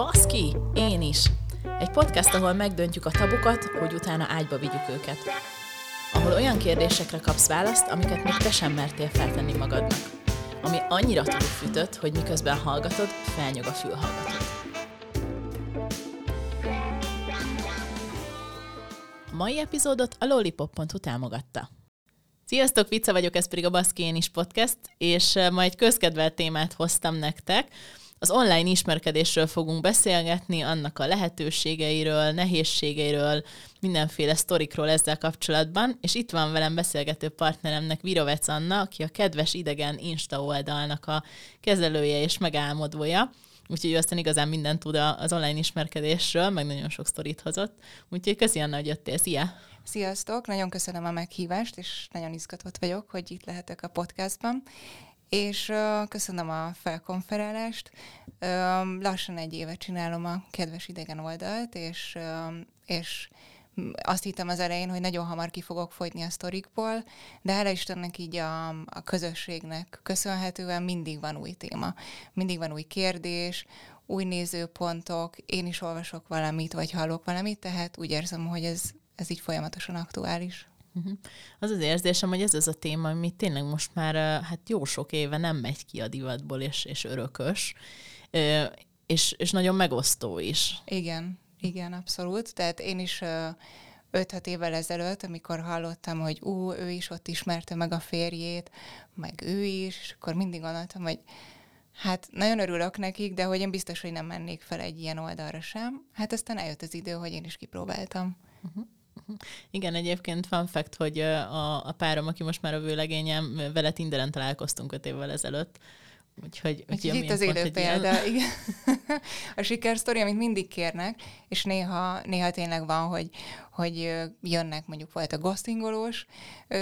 Baszki, én is! Egy podcast, ahol megdöntjük a tabukat, hogy utána ágyba vigyük őket. Ahol olyan kérdésekre kapsz választ, amiket még te sem mertél feltenni magadnak. Ami annyira túlfűtött, hogy miközben hallgatod, felnyog a fülhallgatód. A mai epizódot a lollipop.hu támogatta. Sziasztok, Vica vagyok, ez pedig a Baszki Én is podcast, és ma egy közkedvelt témát hoztam nektek, az online ismerkedésről fogunk beszélgetni, annak a lehetőségeiről, nehézségeiről, mindenféle sztorikról ezzel kapcsolatban, és itt van velem beszélgető partneremnek Virovec Anna, aki a Kedves Idegen Insta oldalnak a kezelője és megálmodója, úgyhogy ő aztán igazán mindent tud az online ismerkedésről, meg nagyon sok sztorit hozott. Úgyhogy köszi Anna, hogy jöttél. Szia! Sziasztok! Nagyon köszönöm a meghívást, és nagyon izgatott vagyok, hogy itt lehetek a podcastban és köszönöm a felkonferálást. Lassan egy éve csinálom a Kedves Idegen oldalt, és, és azt hittem az elején, hogy nagyon hamar ki fogok folytni a sztorikból, de hála Istennek így a, a közösségnek köszönhetően mindig van új téma, mindig van új kérdés, új nézőpontok, én is olvasok valamit, vagy hallok valamit, tehát úgy érzem, hogy ez, ez így folyamatosan aktuális. Uh-huh. Az az érzésem, hogy ez az a téma, ami tényleg most már hát jó sok éve nem megy ki a divatból, és, és örökös, és, és nagyon megosztó is. Igen, igen, abszolút. Tehát én is 5-6 évvel ezelőtt, amikor hallottam, hogy ú, ő is ott ismerte meg a férjét, meg ő is, és akkor mindig gondoltam, hogy hát nagyon örülök nekik, de hogy én biztos, hogy nem mennék fel egy ilyen oldalra sem. Hát aztán eljött az idő, hogy én is kipróbáltam. Uh-huh. Igen, egyébként fun fact, hogy a, a párom, aki most már a vőlegényem, vele Tinderen találkoztunk öt évvel ezelőtt. Úgyhogy, úgyhogy itt az élő példa, igen. a sikersztori, amit mindig kérnek, és néha, néha tényleg van, hogy, hogy jönnek, mondjuk volt a ghostingolós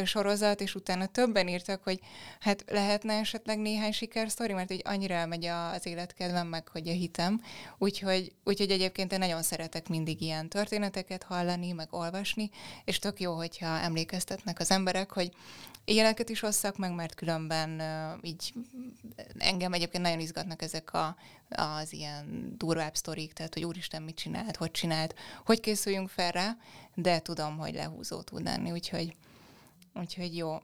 sorozat, és utána többen írtak, hogy hát lehetne esetleg néhány sikersztori, mert hogy annyira elmegy az életkedvem, meg hogy a hitem. Úgyhogy, úgyhogy egyébként én nagyon szeretek mindig ilyen történeteket hallani, meg olvasni, és tök jó, hogyha emlékeztetnek az emberek, hogy ilyeneket is osszak meg, mert különben így engem egyébként nagyon izgatnak ezek a, az ilyen durvább sztorik, tehát hogy úristen mit csinált, hogy csinált, hogy készüljünk fel rá, de tudom, hogy lehúzó tud lenni, úgyhogy, úgyhogy jó,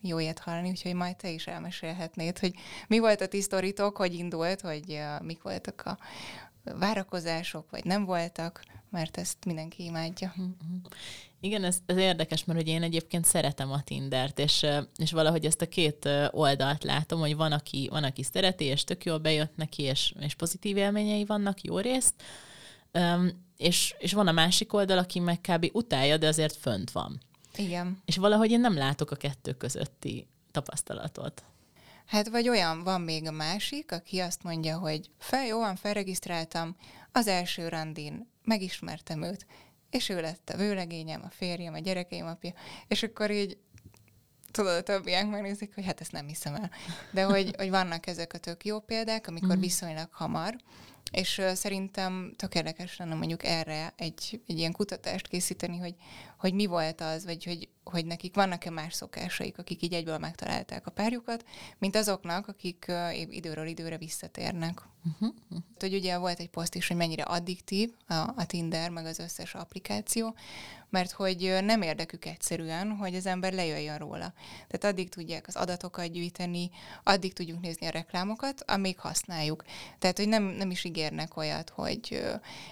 jó ilyet hallani, úgyhogy majd te is elmesélhetnéd, hogy mi volt a ti sztoritok, hogy indult, hogy mik voltak a várakozások, vagy nem voltak, mert ezt mindenki imádja. Mm-hmm. Igen, ez, ez érdekes, mert hogy én egyébként szeretem a Tindert, és, és valahogy ezt a két oldalt látom, hogy van, aki, van, aki szereti, és tök jól bejött neki, és, és pozitív élményei vannak, jó részt, um, és, és van a másik oldal, aki meg kb. utálja, de azért fönt van. Igen. És valahogy én nem látok a kettő közötti tapasztalatot. Hát vagy olyan van még a másik, aki azt mondja, hogy fel, jó van, felregisztráltam, az első randin megismertem őt, és ő lett a vőlegényem, a férjem, a gyerekeim apja, és akkor így tudod, a többiek megnézik, hogy hát ezt nem hiszem el. De hogy, hogy vannak ezek a tök jó példák, amikor mm. viszonylag hamar, és uh, szerintem tök érdekes lenne mondjuk erre egy, egy ilyen kutatást készíteni, hogy, hogy mi volt az, vagy hogy, hogy nekik vannak-e más szokásaik, akik így egyből megtalálták a párjukat, mint azoknak, akik időről időre visszatérnek. Uh-huh. Hogy ugye volt egy poszt is, hogy mennyire addiktív a, a Tinder, meg az összes applikáció, mert hogy nem érdekük egyszerűen, hogy az ember lejöjjön róla. Tehát addig tudják az adatokat gyűjteni, addig tudjuk nézni a reklámokat, amíg használjuk. Tehát, hogy nem, nem is ígérnek olyat, hogy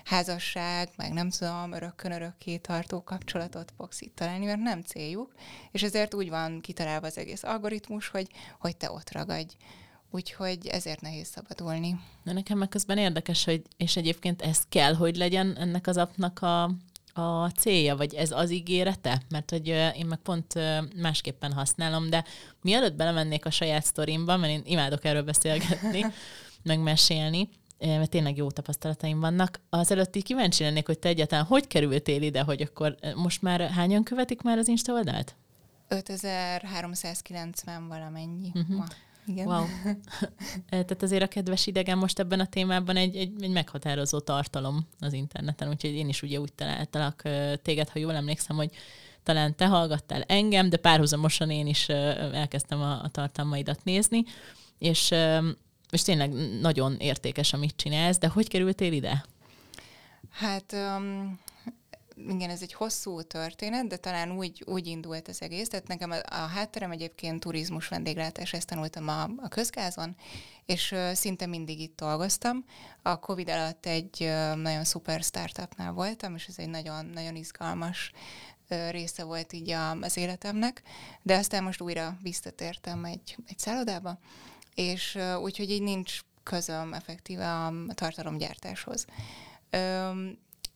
házasság, meg nem tudom, örökkön örökké tartó kapcsolatot fogsz itt találni, mert nem céljuk, és ezért úgy van kitalálva az egész algoritmus, hogy, hogy te ott ragadj. Úgyhogy ezért nehéz szabadulni. De nekem meg közben érdekes, hogy és egyébként ez kell, hogy legyen ennek az apnak a a célja, vagy ez az ígérete? Mert hogy én meg pont másképpen használom, de mielőtt belemennék a saját sztorimba, mert én imádok erről beszélgetni, megmesélni, mert tényleg jó tapasztalataim vannak. Az előtti kíváncsi lennék, hogy te egyáltalán hogy kerültél ide, hogy akkor most már hányan követik már az Insta oldalt? 5390 valamennyi uh-huh. ma. Igen. Wow. Tehát azért a kedves idegen most ebben a témában egy, egy, egy meghatározó tartalom az interneten, úgyhogy én is ugye úgy találtalak téged, ha jól emlékszem, hogy talán te hallgattál engem, de párhuzamosan én is elkezdtem a, a tartalmaidat nézni, és és tényleg nagyon értékes, amit csinálsz, de hogy kerültél ide? Hát um, igen, ez egy hosszú történet, de talán úgy, úgy indult az egész. Tehát nekem a, a hátterem egyébként turizmus vendéglátás, ezt tanultam a, a közgázon, és uh, szinte mindig itt dolgoztam. A Covid alatt egy uh, nagyon szuper startupnál voltam, és ez egy nagyon, nagyon izgalmas része volt így a, az életemnek, de aztán most újra visszatértem egy, egy szállodába, és úgyhogy így nincs közöm effektíve a, tartalomgyártáshoz.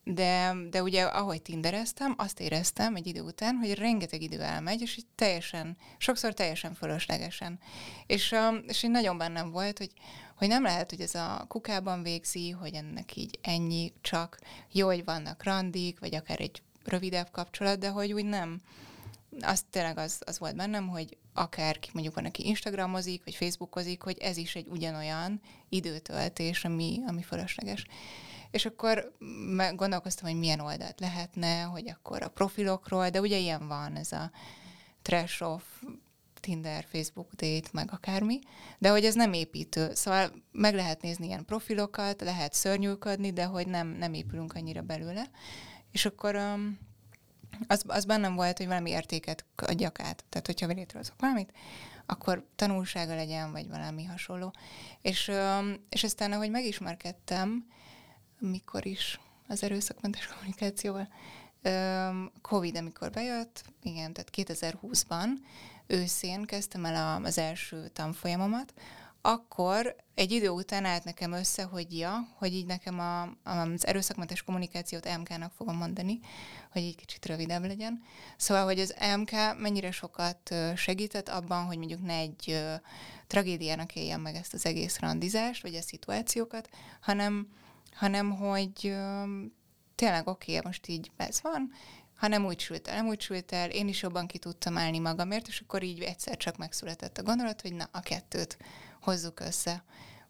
De, de ugye ahogy tindereztem, azt éreztem egy idő után, hogy rengeteg idő elmegy, és így teljesen, sokszor teljesen fölöslegesen. És, és így nagyon bennem volt, hogy, hogy nem lehet, hogy ez a kukában végzi, hogy ennek így ennyi csak jó, hogy vannak randik, vagy akár egy rövidebb kapcsolat, de hogy úgy nem. Az tényleg az, az volt bennem, hogy akárki mondjuk van, aki Instagramozik, vagy Facebookozik, hogy ez is egy ugyanolyan időtöltés, ami, ami fölösleges. És akkor gondolkoztam, hogy milyen oldalt lehetne, hogy akkor a profilokról, de ugye ilyen van, ez a trash off, Tinder, Facebook date, meg akármi, de hogy ez nem építő. Szóval meg lehet nézni ilyen profilokat, lehet szörnyűködni, de hogy nem, nem épülünk annyira belőle. És akkor um, az, az bennem volt, hogy valami értéket adjak át. Tehát, hogyha létrehozok valamit, akkor tanulsága legyen, vagy valami hasonló. És, és aztán, ahogy megismerkedtem, mikor is az erőszakmentes kommunikációval. Covid, amikor bejött, igen, tehát 2020-ban őszén kezdtem el az első tanfolyamomat, akkor egy idő után állt nekem össze, hogy ja, hogy így nekem a, az erőszakmentes kommunikációt MK-nak fogom mondani, hogy egy kicsit rövidebb legyen. Szóval, hogy az MK mennyire sokat segített abban, hogy mondjuk ne egy tragédiának éljen meg ezt az egész randizást, vagy a szituációkat, hanem hanem hogy tényleg oké, okay, most így ez van, ha nem úgy sült el, nem úgy sült el, én is jobban ki tudtam állni magamért, és akkor így egyszer csak megszületett a gondolat, hogy na, a kettőt hozzuk össze.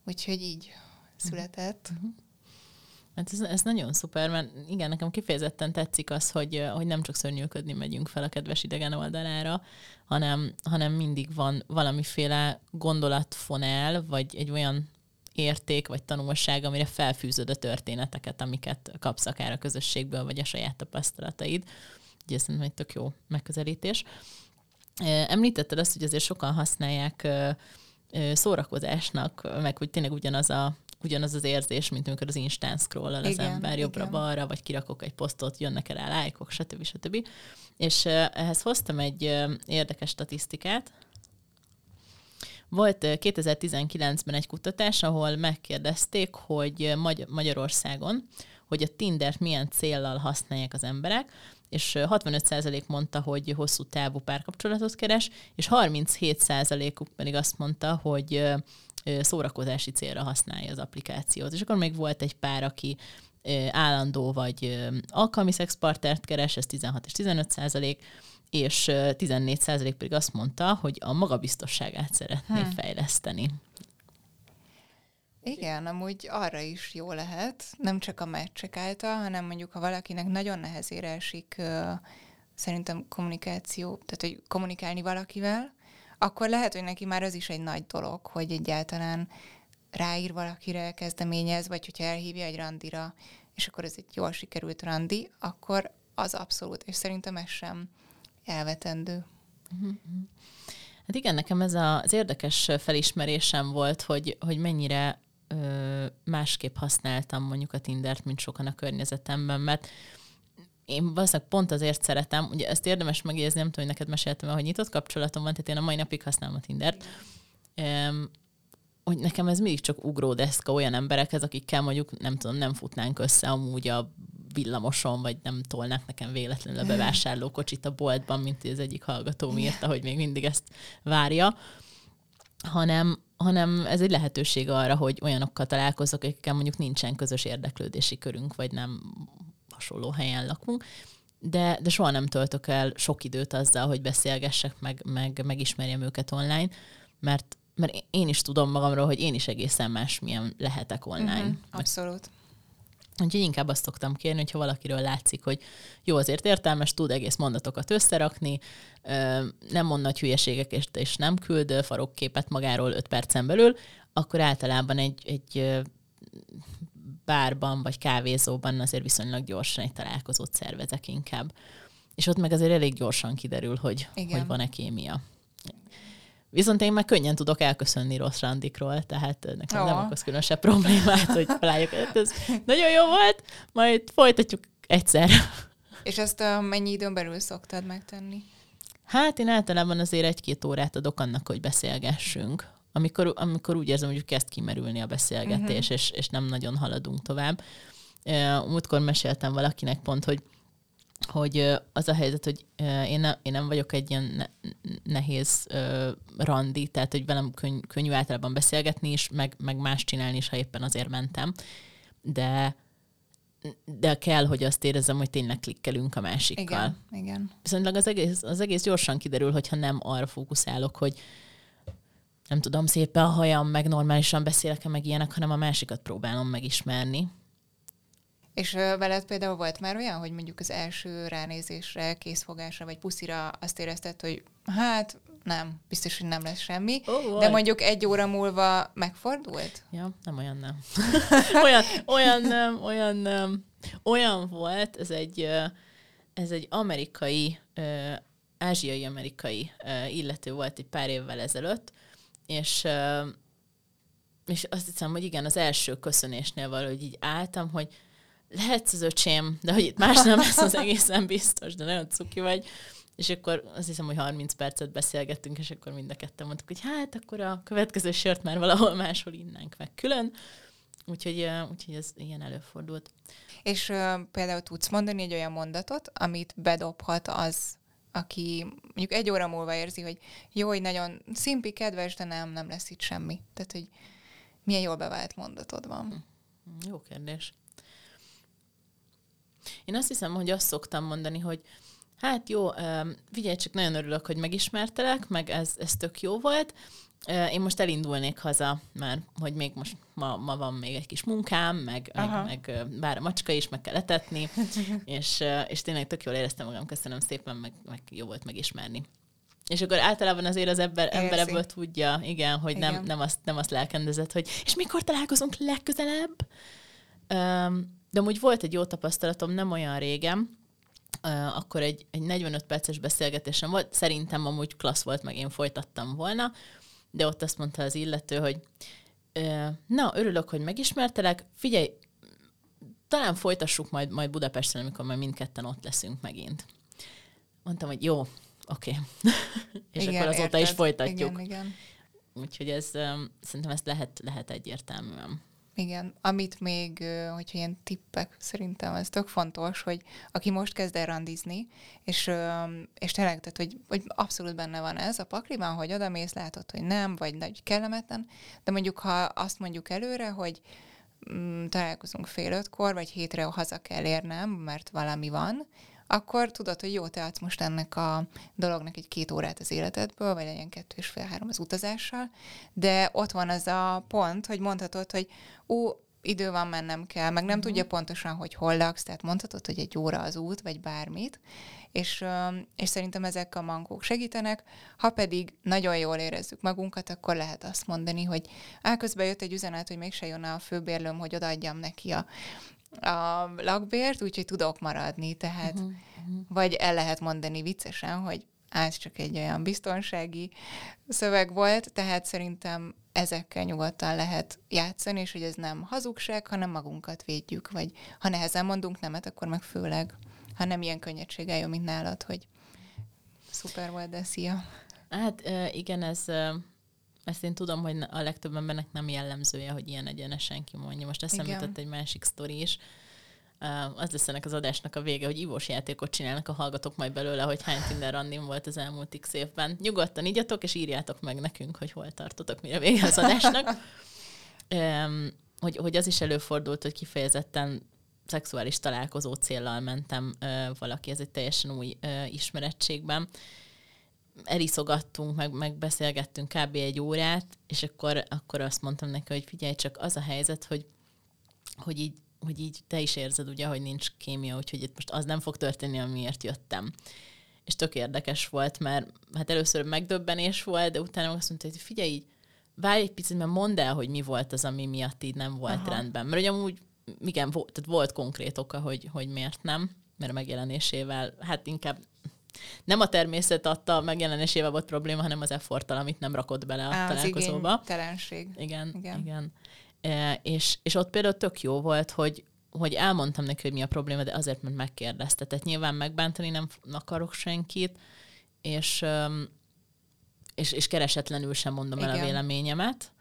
Úgyhogy így született. Uh-huh. Hát ez, ez nagyon szuper, mert igen, nekem kifejezetten tetszik az, hogy, hogy nem csak szörnyűködni megyünk fel a kedves idegen oldalára, hanem, hanem mindig van valamiféle gondolatfonel, vagy egy olyan érték vagy tanulság, amire felfűzöd a történeteket, amiket kapsz akár a közösségből, vagy a saját tapasztalataid. Ugye szerintem egy tök jó megközelítés. Említetted azt, hogy azért sokan használják szórakozásnak, meg hogy tényleg ugyanaz a ugyanaz az érzés, mint amikor az Instán scroll az igen, ember jobbra-balra, vagy kirakok egy posztot, jönnek el rá lájkok, stb. stb. És ehhez hoztam egy érdekes statisztikát, volt 2019-ben egy kutatás, ahol megkérdezték, hogy Magy- Magyarországon, hogy a Tindert milyen céllal használják az emberek, és 65% mondta, hogy hosszú távú párkapcsolatot keres, és 37%-uk pedig azt mondta, hogy szórakozási célra használja az applikációt. És akkor még volt egy pár, aki állandó vagy alkalmi szexpartnert keres, ez 16 és 15 százalék, és 14% pedig azt mondta, hogy a magabiztosságát szeretné hmm. fejleszteni. Igen, amúgy arra is jó lehet, nem csak a meccsek által, hanem mondjuk, ha valakinek nagyon nehezére esik uh, szerintem kommunikáció, tehát hogy kommunikálni valakivel, akkor lehet, hogy neki már az is egy nagy dolog, hogy egyáltalán ráír valakire, kezdeményez, vagy hogyha elhívja egy randira, és akkor ez egy jól sikerült randi, akkor az abszolút, és szerintem ez sem elvetendő. Uh-huh. Hát igen, nekem ez az érdekes felismerésem volt, hogy, hogy mennyire ö, másképp használtam mondjuk a Tindert, mint sokan a környezetemben, mert én valószínűleg pont azért szeretem, ugye ezt érdemes megjegyezni, nem tudom, hogy neked meséltem, hogy nyitott kapcsolatom van, tehát én a mai napig használom a Tindert, um, hogy nekem ez mindig csak ugródeszka olyan emberekhez, akikkel mondjuk nem tudom, nem futnánk össze amúgy a villamoson, vagy nem tolnak nekem véletlenül a bevásárlókocsit a boltban, mint az egyik hallgató írta, hogy még mindig ezt várja, hanem, hanem ez egy lehetőség arra, hogy olyanokkal találkozok, akikkel mondjuk nincsen közös érdeklődési körünk, vagy nem hasonló helyen lakunk, de, de soha nem töltök el sok időt azzal, hogy beszélgessek, meg, meg megismerjem őket online, mert mert én is tudom magamról, hogy én is egészen más milyen lehetek online. Uh-huh, abszolút. Úgyhogy inkább azt szoktam kérni, hogyha valakiről látszik, hogy jó, azért értelmes, tud egész mondatokat összerakni, nem mond nagy hülyeségeket, és nem küld farokképet magáról öt percen belül, akkor általában egy, egy bárban vagy kávézóban azért viszonylag gyorsan egy találkozót szervezek inkább. És ott meg azért elég gyorsan kiderül, hogy, hogy van-e kémia. Viszont én meg könnyen tudok elköszönni rossz randikról, tehát nekem oh. nem okoz különösebb problémát, hogy találjuk. Hát ez nagyon jó volt, majd folytatjuk egyszer. És ezt uh, mennyi időn belül szoktad megtenni? Hát én általában azért egy-két órát adok annak, hogy beszélgessünk. Amikor, amikor úgy érzem, hogy kezd kimerülni a beszélgetés, uh-huh. és, és nem nagyon haladunk tovább. Uh, múltkor meséltem valakinek pont, hogy hogy az a helyzet, hogy én, ne, én nem vagyok egy ilyen ne, nehéz randi, tehát hogy velem könny, könnyű általában beszélgetni is, meg, meg más csinálni is, ha éppen azért mentem. De de kell, hogy azt érezzem, hogy tényleg klikkelünk a másikkal. Igen, igen. Viszont az egész, az egész gyorsan kiderül, hogyha nem arra fókuszálok, hogy nem tudom, szépen a hajam, meg normálisan beszélek meg ilyenek, hanem a másikat próbálom megismerni. És veled például volt már olyan, hogy mondjuk az első ránézésre, készfogásra vagy puszira azt érezted, hogy hát nem, biztos, hogy nem lesz semmi, oh, de mondjuk egy óra múlva megfordult? Ja, nem olyan nem. olyan, olyan nem, olyan nem. Olyan volt, ez egy, ez egy amerikai, ázsiai-amerikai illető volt egy pár évvel ezelőtt, és és azt hiszem, hogy igen, az első köszönésnél valahogy így álltam, hogy lehetsz az öcsém, de hogy itt más nem lesz az egészen biztos, de nagyon cuki vagy. És akkor azt hiszem, hogy 30 percet beszélgettünk, és akkor mind a ketten mondtuk, hogy hát akkor a következő sört már valahol máshol innánk meg külön. Úgyhogy, úgyhogy ez ilyen előfordult. És uh, például tudsz mondani egy olyan mondatot, amit bedobhat az, aki mondjuk egy óra múlva érzi, hogy jó, hogy nagyon szimpi, kedves, de nem, nem lesz itt semmi. Tehát, hogy milyen jól bevált mondatod van. Hm, jó kérdés. Én azt hiszem, hogy azt szoktam mondani, hogy hát jó, figyelj, csak nagyon örülök, hogy megismertelek, meg ez, ez tök jó volt. Én most elindulnék haza, mert hogy még most ma, ma van még egy kis munkám, meg, meg, meg bár a macska is, meg kell etetni, és, és tényleg tök jól éreztem magam, köszönöm szépen, meg, meg jó volt megismerni. És akkor általában azért az ember, ember ebből tudja, igen, hogy igen. Nem, nem, azt, nem azt lelkendezett, hogy és mikor találkozunk legközelebb? Um, de amúgy volt egy jó tapasztalatom nem olyan régen, akkor egy, egy 45 perces beszélgetésem volt, szerintem amúgy klassz volt, meg én folytattam volna, de ott azt mondta az illető, hogy na, örülök, hogy megismertelek, figyelj, talán folytassuk majd, majd Budapesten, amikor majd mindketten ott leszünk megint. Mondtam, hogy jó, oké. Okay. És igen, akkor azóta érted. is folytatjuk. Igen, igen. Úgyhogy ez, szerintem ezt lehet, lehet egyértelműen. Igen, amit még, hogyha ilyen tippek, szerintem ez tök fontos, hogy aki most kezd el randizni, és, és tényleg, tehát, hogy, hogy abszolút benne van ez a pakliban, hogy oda mész, látod, hogy nem, vagy nagy kellemetlen, de mondjuk, ha azt mondjuk előre, hogy mm, találkozunk fél ötkor, vagy hétre haza kell érnem, mert valami van, akkor tudod, hogy jó, te adsz most ennek a dolognak egy két órát az életedből, vagy legyen kettő és fél három az utazással, de ott van az a pont, hogy mondhatod, hogy ú, idő van, mennem kell, meg nem uh-huh. tudja pontosan, hogy hol laksz, tehát mondhatod, hogy egy óra az út, vagy bármit, és, és szerintem ezek a mankók segítenek. Ha pedig nagyon jól érezzük magunkat, akkor lehet azt mondani, hogy á, közben jött egy üzenet, hogy mégse jön a főbérlőm, hogy odaadjam neki a, a lakbért, úgyhogy tudok maradni, tehát uh-huh, uh-huh. vagy el lehet mondani viccesen, hogy ez csak egy olyan biztonsági szöveg volt, tehát szerintem ezekkel nyugodtan lehet játszani, és hogy ez nem hazugság, hanem magunkat védjük, vagy ha nehezen mondunk nemet, akkor meg főleg, ha nem ilyen könnyedséggel jön, mint nálad, hogy szuper volt, de szia. Hát igen, ez ezt én tudom, hogy a legtöbb embernek nem jellemzője, hogy ilyen egyenesen kimondja. Most eszembe jutott egy másik sztori is. Az lesz ennek az adásnak a vége, hogy ivós játékot csinálnak a hallgatók majd belőle, hogy hány Tinder randin volt az elmúlt x évben. Nyugodtan igyatok, és írjátok meg nekünk, hogy hol tartotok, mire vége az adásnak. um, hogy, hogy az is előfordult, hogy kifejezetten szexuális találkozó céllal mentem uh, valaki, ez egy teljesen új uh, ismerettségben, eriszogattunk, meg, meg beszélgettünk kb. egy órát, és akkor, akkor azt mondtam neki, hogy figyelj, csak az a helyzet, hogy, hogy így hogy így te is érzed ugye, hogy nincs kémia, úgyhogy itt most az nem fog történni, amiért jöttem. És tök érdekes volt, mert hát először megdöbbenés volt, de utána azt mondta, hogy figyelj, így várj egy picit, mert mondd el, hogy mi volt az, ami miatt így nem volt Aha. rendben. Mert ugye amúgy, igen, volt, tehát volt konkrét oka, hogy, hogy miért nem, mert a megjelenésével, hát inkább nem a természet adta megjelenésével volt probléma, hanem az efforttal, amit nem rakott bele a Á, találkozóba. Az Igen, igen. igen. E, és, és ott például tök jó volt, hogy, hogy elmondtam neki, hogy mi a probléma, de azért, mert megkérdezte. Tehát nyilván megbántani nem akarok senkit, és, és, és keresetlenül sem mondom Igen. el a véleményemet.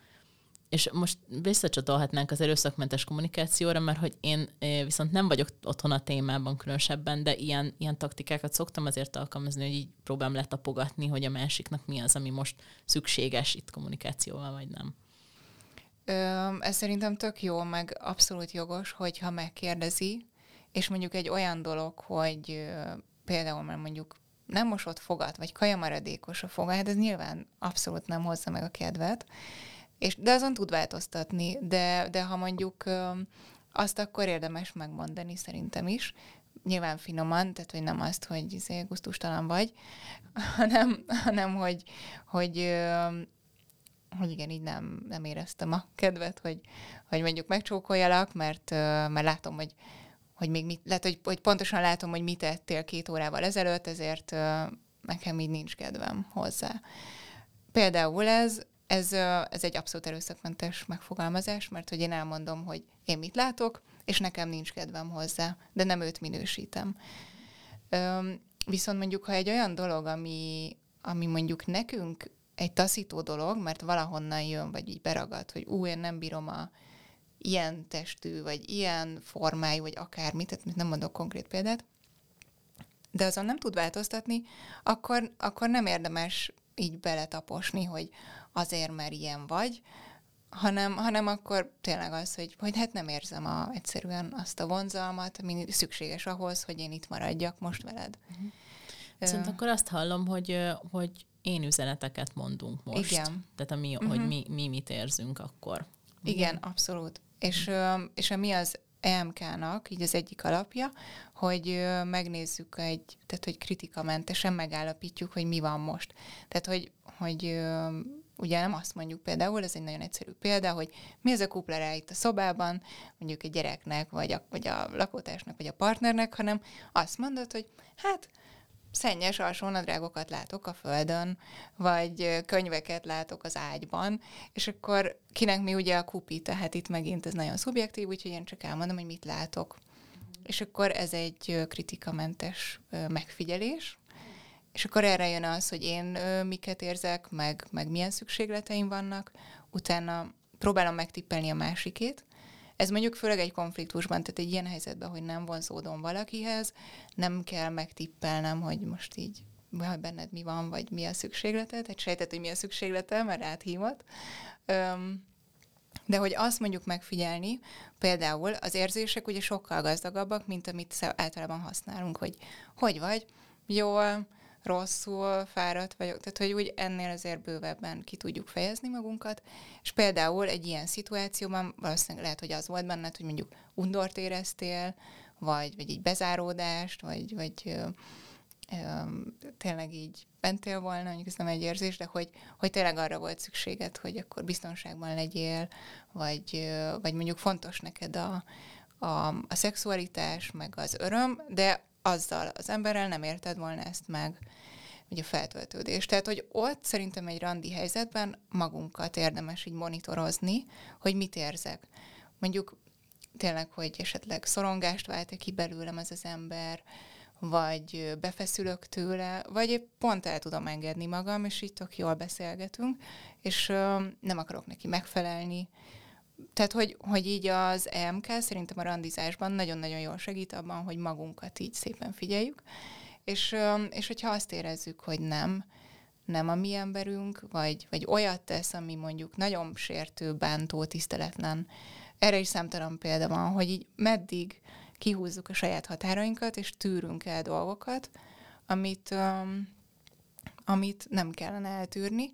És most visszacsatolhatnánk az erőszakmentes kommunikációra, mert hogy én viszont nem vagyok otthon a témában különösebben, de ilyen, ilyen taktikákat szoktam azért alkalmazni, hogy így próbálom letapogatni, hogy a másiknak mi az, ami most szükséges itt kommunikációval, vagy nem. Ez szerintem tök jó, meg abszolút jogos, hogyha megkérdezi, és mondjuk egy olyan dolog, hogy például már mondjuk nem mosott fogat, vagy kajamaradékos a foga, hát ez nyilván abszolút nem hozza meg a kedvet, és, de azon tud változtatni, de, de ha mondjuk azt akkor érdemes megmondani szerintem is, nyilván finoman, tehát hogy nem azt, hogy izé, gusztustalan vagy, hanem, hanem hogy, hogy, hogy igen, így nem, nem éreztem a kedvet, hogy, hogy mondjuk megcsókoljalak, mert, mert látom, hogy, hogy még mit, lehet, hogy, hogy pontosan látom, hogy mit ettél két órával ezelőtt, ezért nekem így nincs kedvem hozzá. Például ez, ez, ez egy abszolút erőszakmentes megfogalmazás, mert hogy én elmondom, hogy én mit látok, és nekem nincs kedvem hozzá, de nem őt minősítem. Viszont mondjuk, ha egy olyan dolog, ami, ami mondjuk nekünk egy taszító dolog, mert valahonnan jön, vagy így beragad, hogy ú, én nem bírom a ilyen testű, vagy ilyen formájú, vagy akármit, tehát nem mondok konkrét példát, de azon nem tud változtatni, akkor, akkor nem érdemes így beletaposni, hogy azért, mert ilyen vagy, hanem, hanem akkor tényleg az, hogy, hogy hát nem érzem a, egyszerűen azt a vonzalmat, ami szükséges ahhoz, hogy én itt maradjak most veled. Uh-huh. Viszont akkor azt hallom, hogy, hogy én üzeneteket mondunk most. Igen. Tehát ami, uh-huh. hogy mi, mi mit érzünk akkor. Igen, igen abszolút. És, uh-huh. és ami az EMK-nak, így az egyik alapja, hogy megnézzük egy, tehát hogy kritikamentesen megállapítjuk, hogy mi van most. Tehát, hogy, hogy ugye nem azt mondjuk például, ez egy nagyon egyszerű példa, hogy mi az a kuplera itt a szobában, mondjuk egy gyereknek, vagy a, vagy a lakótársnak, vagy a partnernek, hanem azt mondod, hogy hát szennyes alsónadrágokat látok a földön, vagy könyveket látok az ágyban, és akkor kinek mi ugye a kupi, tehát itt megint ez nagyon szubjektív, úgyhogy én csak elmondom, hogy mit látok. És akkor ez egy kritikamentes megfigyelés, és akkor erre jön az, hogy én miket érzek, meg, meg milyen szükségleteim vannak, utána próbálom megtippelni a másikét, ez mondjuk főleg egy konfliktusban, tehát egy ilyen helyzetben, hogy nem vonzódom valakihez, nem kell megtippelnem, hogy most így benned mi van, vagy mi a szükségleted, egy sejtett, hogy mi a szükséglete, mert áthívott. De hogy azt mondjuk megfigyelni, például az érzések ugye sokkal gazdagabbak, mint amit általában használunk, hogy hogy vagy, jól, rosszul, fáradt vagyok, tehát hogy úgy ennél azért bővebben ki tudjuk fejezni magunkat, és például egy ilyen szituációban valószínűleg lehet, hogy az volt benned, hogy mondjuk undort éreztél, vagy, vagy így bezáródást, vagy, vagy ö, ö, tényleg így bentél volna, mondjuk ez nem egy érzés, de hogy, hogy tényleg arra volt szükséged, hogy akkor biztonságban legyél, vagy, vagy mondjuk fontos neked a, a, a szexualitás, meg az öröm, de azzal az emberrel nem érted volna ezt meg, ugye feltöltődés. Tehát, hogy ott szerintem egy randi helyzetben magunkat érdemes így monitorozni, hogy mit érzek. Mondjuk tényleg, hogy esetleg szorongást vált ki belőlem ez az ember, vagy befeszülök tőle, vagy épp pont el tudom engedni magam, és így tök jól beszélgetünk, és ö, nem akarok neki megfelelni. Tehát, hogy, hogy így az EMK szerintem a randizásban nagyon-nagyon jól segít abban, hogy magunkat így szépen figyeljük, és, és hogyha azt érezzük, hogy nem, nem a mi emberünk, vagy, vagy olyat tesz, ami mondjuk nagyon sértő, bántó, tiszteletlen, erre is számtalan példa van, hogy így meddig kihúzzuk a saját határainkat, és tűrünk el dolgokat, amit, um, amit nem kellene eltűrni,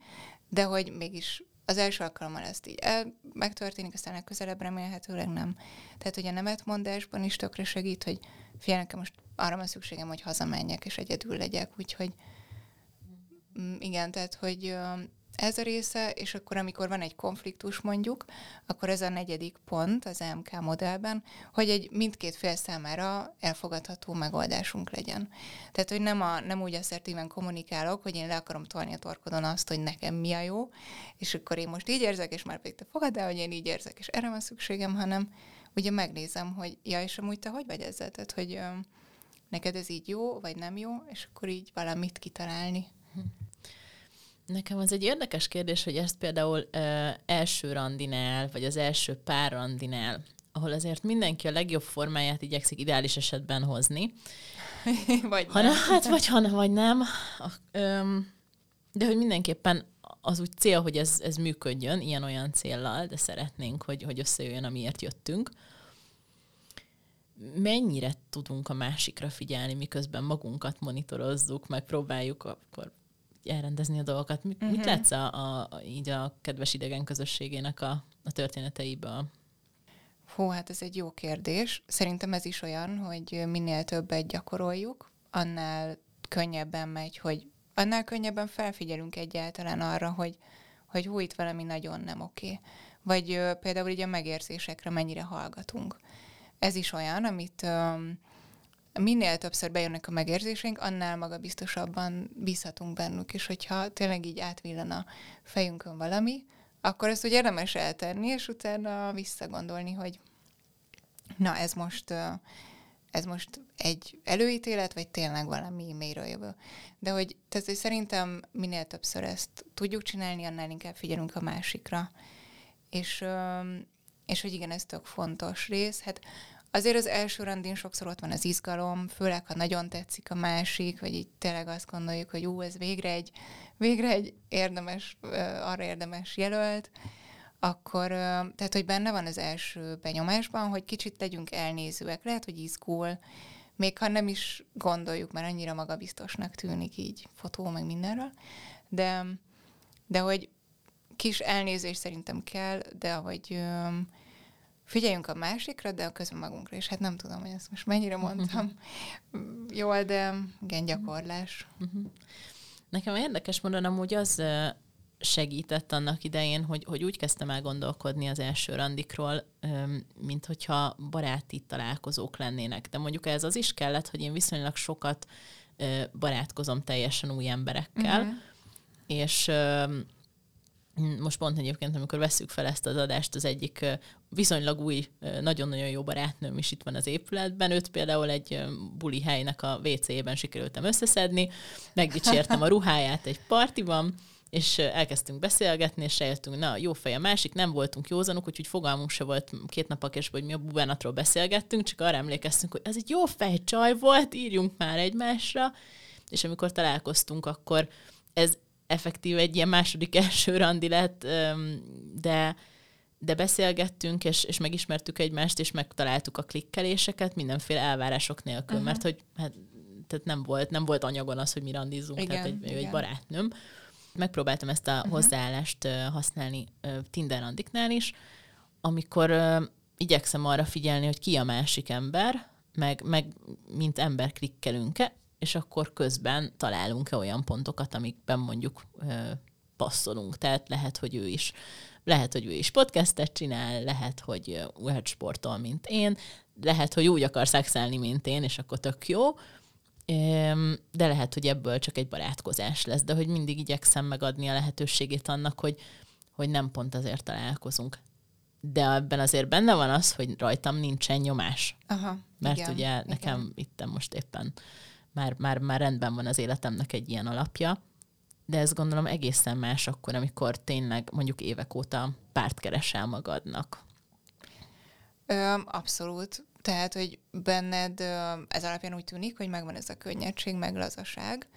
de hogy mégis az első alkalommal ezt így el, megtörténik, aztán legközelebb remélhetőleg nem. Tehát, hogy a nemetmondásban is tökre segít, hogy figyelj, nekem most arra van szükségem, hogy hazamenjek és egyedül legyek, úgyhogy mm, igen, tehát, hogy ez a része, és akkor amikor van egy konfliktus mondjuk, akkor ez a negyedik pont az MK modellben, hogy egy mindkét fél számára elfogadható megoldásunk legyen. Tehát, hogy nem, a, nem úgy asszertíven kommunikálok, hogy én le akarom tolni a torkodon azt, hogy nekem mi a jó, és akkor én most így érzek, és már pedig te fogad el, hogy én így érzek, és erre van szükségem, hanem ugye megnézem, hogy ja, és amúgy te hogy vagy ezzel? Tehát, hogy ö, neked ez így jó, vagy nem jó, és akkor így valamit kitalálni. Nekem az egy érdekes kérdés, hogy ezt például ö, első randinál, vagy az első pár randinál, ahol azért mindenki a legjobb formáját igyekszik ideális esetben hozni. vagy ha nem. Hát, vagy ha vagy nem. De hogy mindenképpen az úgy cél, hogy ez, ez működjön, ilyen-olyan céllal, de szeretnénk, hogy, hogy összejöjjön, amiért jöttünk. Mennyire tudunk a másikra figyelni, miközben magunkat monitorozzuk, meg próbáljuk akkor elrendezni a dolgokat. Mit, uh-huh. mit mhm. látsz a, a, így a kedves idegen közösségének a, a történeteiből? Hú, hát ez egy jó kérdés. Szerintem ez is olyan, hogy minél többet gyakoroljuk, annál könnyebben megy, hogy annál könnyebben felfigyelünk egyáltalán arra, hogy, hogy hú, itt valami nagyon nem oké. Vagy ö, például így a megérzésekre mennyire hallgatunk. Ez is olyan, amit ö, minél többször bejönnek a megérzéseink, annál magabiztosabban bízhatunk bennük, és hogyha tényleg így átvillan a fejünkön valami, akkor ezt úgy érdemes eltenni, és utána visszagondolni, hogy na, ez most, ez most egy előítélet, vagy tényleg valami mélyről jövő. De hogy, tehát, hogy szerintem minél többször ezt tudjuk csinálni, annál inkább figyelünk a másikra. És, és hogy igen, ez tök fontos rész. Hát Azért az első randin sokszor ott van az izgalom, főleg ha nagyon tetszik a másik, vagy így tényleg azt gondoljuk, hogy ú, ez végre egy, végre egy érdemes, arra érdemes jelölt, akkor, tehát, hogy benne van az első benyomásban, hogy kicsit legyünk elnézőek, lehet, hogy izgul, még ha nem is gondoljuk, mert annyira magabiztosnak tűnik így fotó, meg mindenről, de, de hogy kis elnézés szerintem kell, de hogy figyeljünk a másikra, de a közben magunkra is. Hát nem tudom, hogy ezt most mennyire mondtam jól, de igen, gyakorlás. Nekem érdekes módon amúgy az segített annak idején, hogy, hogy úgy kezdtem el gondolkodni az első randikról, mint hogyha baráti találkozók lennének. De mondjuk ez az is kellett, hogy én viszonylag sokat barátkozom teljesen új emberekkel, uh-huh. és most pont egyébként, amikor veszük fel ezt az adást, az egyik viszonylag új, nagyon-nagyon jó barátnőm is itt van az épületben. Őt például egy buli helynek a WC-ben sikerültem összeszedni, megdicsértem a ruháját egy partiban, és elkezdtünk beszélgetni, és eljöttünk, na, jó fej a másik, nem voltunk józanok, úgyhogy fogalmunk se volt két nap és hogy mi a bubánatról beszélgettünk, csak arra emlékeztünk, hogy ez egy jó fej csaj volt, írjunk már egymásra, és amikor találkoztunk, akkor ez effektív egy ilyen második első randi lett, de, de beszélgettünk, és, és megismertük egymást, és megtaláltuk a klikkeléseket mindenféle elvárások nélkül, uh-huh. mert hogy hát, tehát nem volt, nem volt anyagon az, hogy mi randizunk, igen, tehát egy, igen. egy barátnőm. Megpróbáltam ezt a uh-huh. hozzáállást használni Tinder randiknál is, amikor igyekszem arra figyelni, hogy ki a másik ember, meg, meg mint ember klikkelünk-e, és akkor közben találunk-e olyan pontokat, amikben mondjuk passzolunk. Tehát lehet, hogy ő is lehet, hogy ő is podcastet csinál, lehet, hogy úgy sportol, mint én, lehet, hogy úgy akar szexelni, mint én, és akkor tök jó, de lehet, hogy ebből csak egy barátkozás lesz, de hogy mindig igyekszem megadni a lehetőségét annak, hogy, hogy nem pont azért találkozunk. De ebben azért benne van az, hogy rajtam nincsen nyomás. Aha, Mert igen, ugye nekem igen. itt most éppen már, már, már rendben van az életemnek egy ilyen alapja, de ezt gondolom egészen más akkor, amikor tényleg mondjuk évek óta párt keresel magadnak. Ö, abszolút. Tehát, hogy benned ez alapján úgy tűnik, hogy megvan ez a könnyedség, meg lazaság,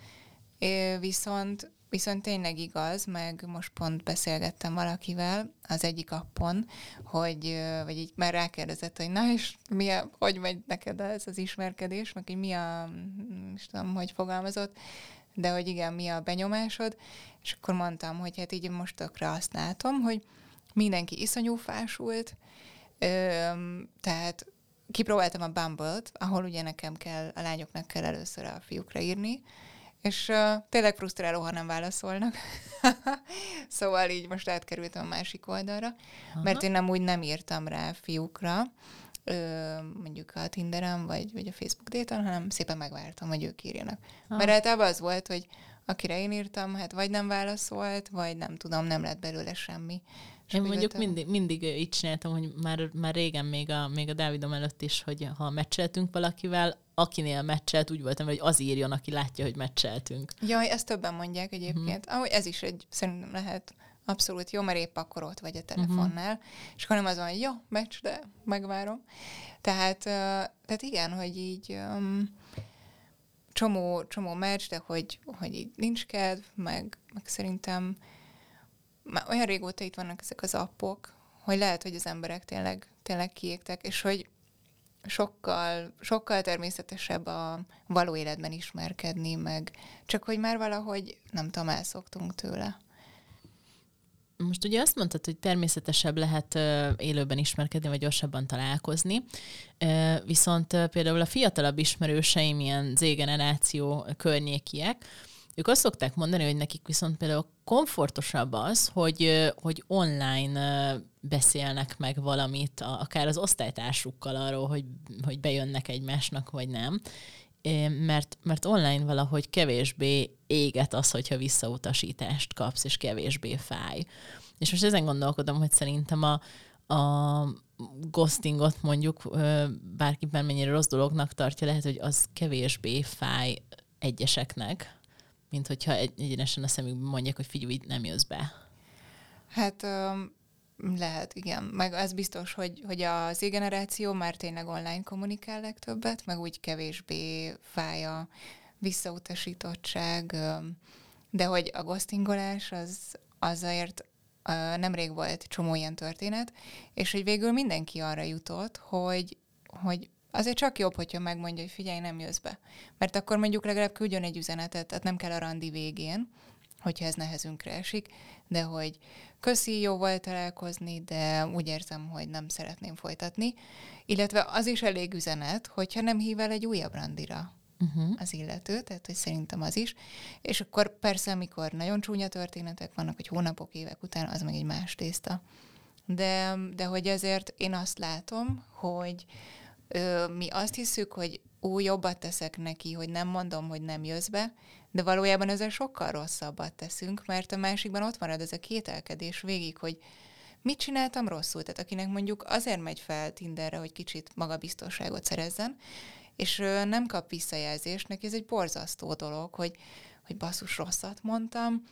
viszont Viszont tényleg igaz, meg most pont beszélgettem valakivel az egyik appon, hogy, vagy így már rákérdezett, hogy na és mi a, hogy megy neked ez az ismerkedés, meg hogy mi a, is tudom, hogy fogalmazott, de hogy igen, mi a benyomásod, és akkor mondtam, hogy hát így most tökre azt látom, hogy mindenki iszonyú fásult, tehát kipróbáltam a Bumble-t, ahol ugye nekem kell, a lányoknak kell először a fiúkra írni, És uh, tényleg frusztráló, ha nem válaszolnak. szóval így most átkerültem a másik oldalra, Aha. mert én nem úgy nem írtam rá fiúkra, ö, mondjuk a Tinderen, vagy, vagy a Facebook déton, hanem szépen megvártam, hogy ők írjanak. Aha. Mert általában az volt, hogy akire én írtam, hát vagy nem válaszolt, vagy nem tudom, nem lett belőle semmi. És Én mondjuk mindig, mindig így csináltam, hogy már, már régen, még a, még a Dávidom előtt is, hogy ha meccseltünk valakivel, akinél meccselt, úgy voltam, hogy az írjon, aki látja, hogy meccseltünk. Jaj, ezt többen mondják egyébként. Uh-huh. Ahogy ez is egy, szerintem lehet abszolút jó, mert épp akkor ott vagy a telefonnál, uh-huh. és akkor nem az van, hogy jó, meccs, de megvárom. Tehát, tehát igen, hogy így um, csomó, csomó meccs, de hogy, hogy így nincs kedv, meg, meg szerintem már olyan régóta itt vannak ezek az appok, hogy lehet, hogy az emberek tényleg, tényleg kiégtek, és hogy sokkal, sokkal természetesebb a való életben ismerkedni, meg csak hogy már valahogy, nem tudom, elszoktunk tőle. Most ugye azt mondtad, hogy természetesebb lehet élőben ismerkedni, vagy gyorsabban találkozni, viszont például a fiatalabb ismerőseim, ilyen Z-generáció környékiek, ők azt szokták mondani, hogy nekik viszont például komfortosabb az, hogy, hogy online beszélnek meg valamit, akár az osztálytársukkal arról, hogy, hogy bejönnek egymásnak, vagy nem. Mert, mert online valahogy kevésbé éget az, hogyha visszautasítást kapsz, és kevésbé fáj. És most ezen gondolkodom, hogy szerintem a, a ghostingot mondjuk bárkiben mennyire rossz dolognak tartja, lehet, hogy az kevésbé fáj egyeseknek, mint hogyha egy, egyenesen a szemükben mondják, hogy figyelj, nem jössz be. Hát lehet, igen. Meg az biztos, hogy, hogy az generáció már tényleg online kommunikál legtöbbet, meg úgy kevésbé fáj a visszautasítottság, de hogy a ghostingolás az azért nemrég volt csomó ilyen történet, és hogy végül mindenki arra jutott, hogy, hogy azért csak jobb, hogyha megmondja, hogy figyelj, nem jössz be. Mert akkor mondjuk legalább küldjön egy üzenetet, tehát nem kell a randi végén, hogyha ez nehezünkre esik, de hogy köszi, jó volt találkozni, de úgy érzem, hogy nem szeretném folytatni. Illetve az is elég üzenet, hogyha nem hív el egy újabb randira uh-huh. az illető, tehát hogy szerintem az is. És akkor persze, amikor nagyon csúnya történetek vannak, hogy hónapok, évek után, az meg egy más tészta. De, de hogy ezért én azt látom, hogy ö, mi azt hiszük, hogy ó, jobbat teszek neki, hogy nem mondom, hogy nem jössz be, de valójában ezzel sokkal rosszabbat teszünk, mert a másikban ott marad ez a kételkedés végig, hogy mit csináltam rosszul? Tehát akinek mondjuk azért megy fel Tinderre, hogy kicsit magabiztosságot szerezzen, és nem kap visszajelzést, neki ez egy borzasztó dolog, hogy, hogy basszus rosszat mondtam,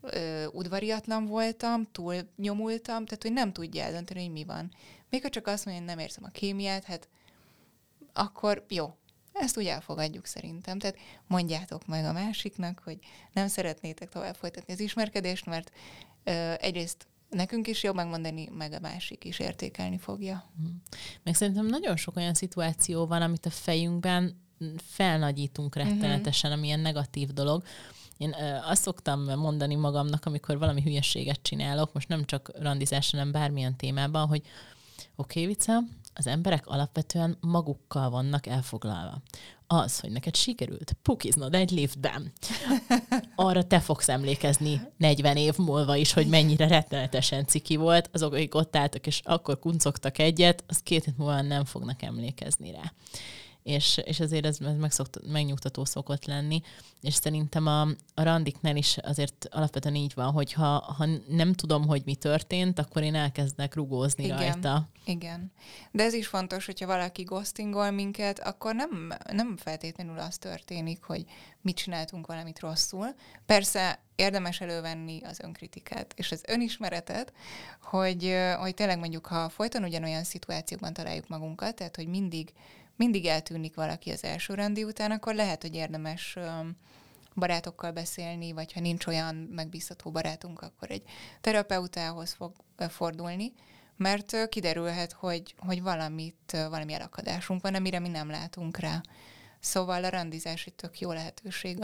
ö, udvariatlan voltam, túl nyomultam, tehát hogy nem tudja eldönteni, hogy mi van. Még ha csak azt mondja, hogy nem érzem a kémiát, hát akkor jó, ezt úgy elfogadjuk szerintem. Tehát mondjátok meg a másiknak, hogy nem szeretnétek tovább folytatni az ismerkedést, mert ö, egyrészt nekünk is jobb megmondani, meg a másik is értékelni fogja. Mhm. Meg szerintem nagyon sok olyan szituáció van, amit a fejünkben felnagyítunk mhm. rettenetesen, uh-huh. ami ilyen negatív dolog. Én azt szoktam mondani magamnak, amikor valami hülyeséget csinálok, most nem csak randizás, hanem bármilyen témában, hogy oké, okay, Vica, az emberek alapvetően magukkal vannak elfoglalva. Az, hogy neked sikerült pukiznod egy liftben, arra te fogsz emlékezni 40 év múlva is, hogy mennyire rettenetesen ciki volt, azok, akik ott álltak, és akkor kuncogtak egyet, az két hét múlva nem fognak emlékezni rá és, és azért ez, ez megszokt, megnyugtató szokott lenni, és szerintem a, a randiknál is azért alapvetően így van, hogy ha, ha nem tudom, hogy mi történt, akkor én elkezdek rugózni igen, rajta. Igen. De ez is fontos, hogyha valaki ghostingol minket, akkor nem, nem feltétlenül az történik, hogy mit csináltunk valamit rosszul. Persze érdemes elővenni az önkritikát és az önismeretet, hogy, hogy tényleg mondjuk, ha folyton ugyanolyan szituációkban találjuk magunkat, tehát hogy mindig mindig eltűnik valaki az első randi után, akkor lehet, hogy érdemes barátokkal beszélni, vagy ha nincs olyan megbízható barátunk, akkor egy terapeutához fog fordulni, mert kiderülhet, hogy, hogy valamit, valami elakadásunk van, amire mi nem látunk rá. Szóval a randizás egy tök jó lehetőség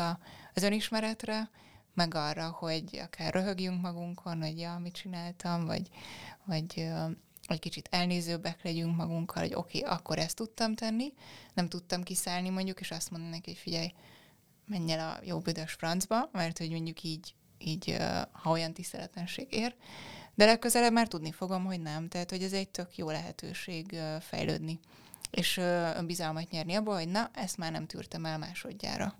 az önismeretre, meg arra, hogy akár röhögjünk magunkon, hogy ja, mit csináltam, vagy, vagy hogy kicsit elnézőbbek legyünk magunkkal, hogy oké, okay, akkor ezt tudtam tenni, nem tudtam kiszállni mondjuk, és azt mondani neki, hogy figyelj, menj el a jó büdös francba, mert hogy mondjuk így, így ha olyan tiszteletlenség ér, de legközelebb már tudni fogom, hogy nem. Tehát, hogy ez egy tök jó lehetőség fejlődni, és önbizalmat nyerni abból, hogy na, ezt már nem tűrtem el másodjára.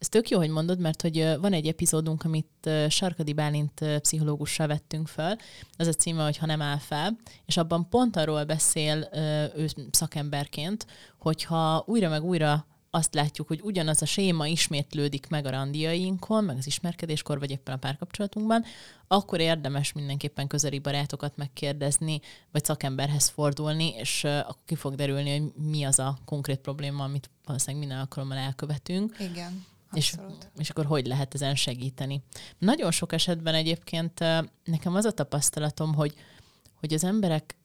Ez tök jó, hogy mondod, mert hogy van egy epizódunk, amit Sarkadi Bálint pszichológussal vettünk fel, az a címe, hogy Ha nem áll fel, és abban pont arról beszél ő szakemberként, hogyha újra meg újra azt látjuk, hogy ugyanaz a séma ismétlődik meg a randiainkon, meg az ismerkedéskor, vagy éppen a párkapcsolatunkban, akkor érdemes mindenképpen közeli barátokat megkérdezni, vagy szakemberhez fordulni, és akkor ki fog derülni, hogy mi az a konkrét probléma, amit valószínűleg minden alkalommal elkövetünk. Igen. És, és akkor hogy lehet ezen segíteni. Nagyon sok esetben egyébként nekem az a tapasztalatom, hogy, hogy az emberek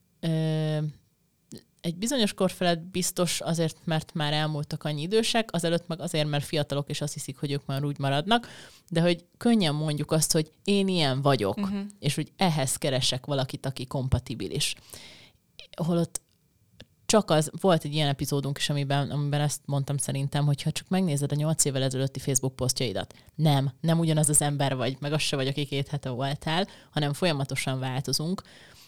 egy bizonyos kor felett biztos azért, mert már elmúltak annyi idősek, azelőtt meg azért, mert fiatalok, és azt hiszik, hogy ők már úgy maradnak, de hogy könnyen mondjuk azt, hogy én ilyen vagyok, uh-huh. és hogy ehhez keresek valakit, aki kompatibilis. Holott csak az, volt egy ilyen epizódunk is, amiben, amiben ezt mondtam szerintem, hogy ha csak megnézed a nyolc évvel ezelőtti Facebook posztjaidat, nem, nem ugyanaz az ember vagy, meg az se vagy, aki két hete voltál, hanem folyamatosan változunk,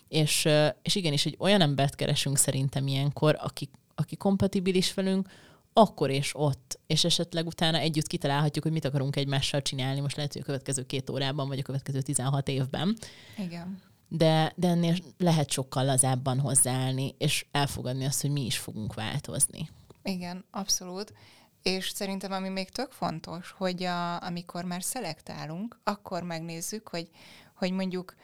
és, és igenis, egy olyan embert keresünk szerintem ilyenkor, aki, aki kompatibilis velünk, akkor és ott, és esetleg utána együtt kitalálhatjuk, hogy mit akarunk egymással csinálni, most lehet, hogy a következő két órában, vagy a következő 16 évben. Igen. De, de ennél lehet sokkal lazábban hozzáállni, és elfogadni azt, hogy mi is fogunk változni. Igen, abszolút. És szerintem ami még tök fontos, hogy a, amikor már szelektálunk, akkor megnézzük, hogy, hogy mondjuk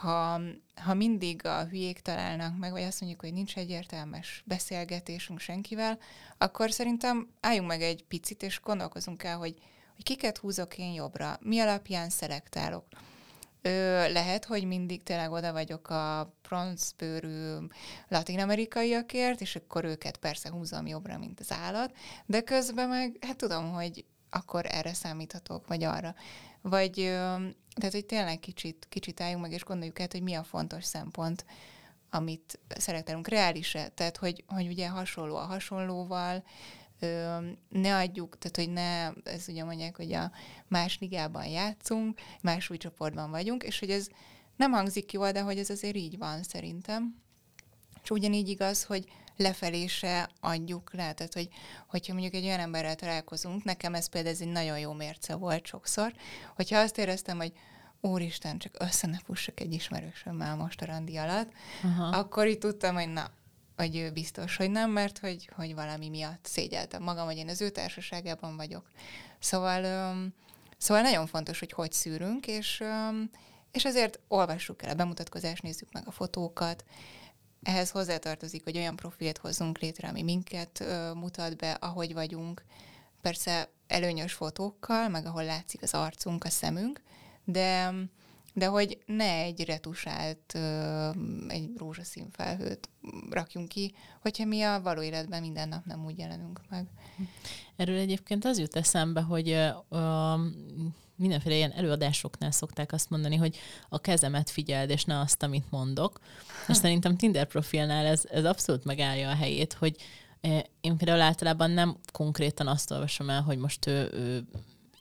ha, ha mindig a hülyék találnak meg, vagy azt mondjuk, hogy nincs egyértelmes beszélgetésünk senkivel, akkor szerintem álljunk meg egy picit, és gondolkozunk el, hogy, hogy kiket húzok én jobbra, mi alapján szelektálok. Ö, lehet, hogy mindig tényleg oda vagyok a bronzbőrű latin-amerikaiakért, és akkor őket persze húzom jobbra, mint az állat, de közben meg, hát tudom, hogy akkor erre számíthatok, vagy arra. Vagy, tehát, hogy tényleg kicsit, kicsit álljunk meg, és gondoljuk át, hogy mi a fontos szempont, amit szeretelünk reális-e. Tehát, hogy, hogy ugye hasonló a hasonlóval, ne adjuk, tehát hogy ne, ez ugye mondják, hogy a más ligában játszunk, más új csoportban vagyunk, és hogy ez nem hangzik jól, de hogy ez azért így van szerintem. És ugyanígy igaz, hogy lefelé se adjuk le. Tehát, hogy, hogyha mondjuk egy olyan emberrel találkozunk, nekem ez például ez egy nagyon jó mérce volt sokszor, hogyha azt éreztem, hogy úristen, csak össze ne fussak egy ismerősömmel most a randi alatt, Aha. akkor itt tudtam, hogy na, ő biztos, hogy nem, mert hogy, hogy valami miatt szégyeltem magam, hogy én az ő társaságában vagyok. Szóval, szóval nagyon fontos, hogy hogy szűrünk, és, és ezért olvassuk el a bemutatkozást, nézzük meg a fotókat, ehhez hozzátartozik, hogy olyan profilt hozzunk létre, ami minket ö, mutat be, ahogy vagyunk. Persze előnyös fotókkal, meg ahol látszik az arcunk, a szemünk, de, de hogy ne egy retusált, egy rózsaszín felhőt rakjunk ki, hogyha mi a való életben minden nap nem úgy jelenünk meg. Erről egyébként az jut eszembe, hogy mindenféle ilyen előadásoknál szokták azt mondani, hogy a kezemet figyeld, és ne azt, amit mondok. És szerintem Tinder profilnál ez, ez abszolút megállja a helyét, hogy én például általában nem konkrétan azt olvasom el, hogy most ő, ő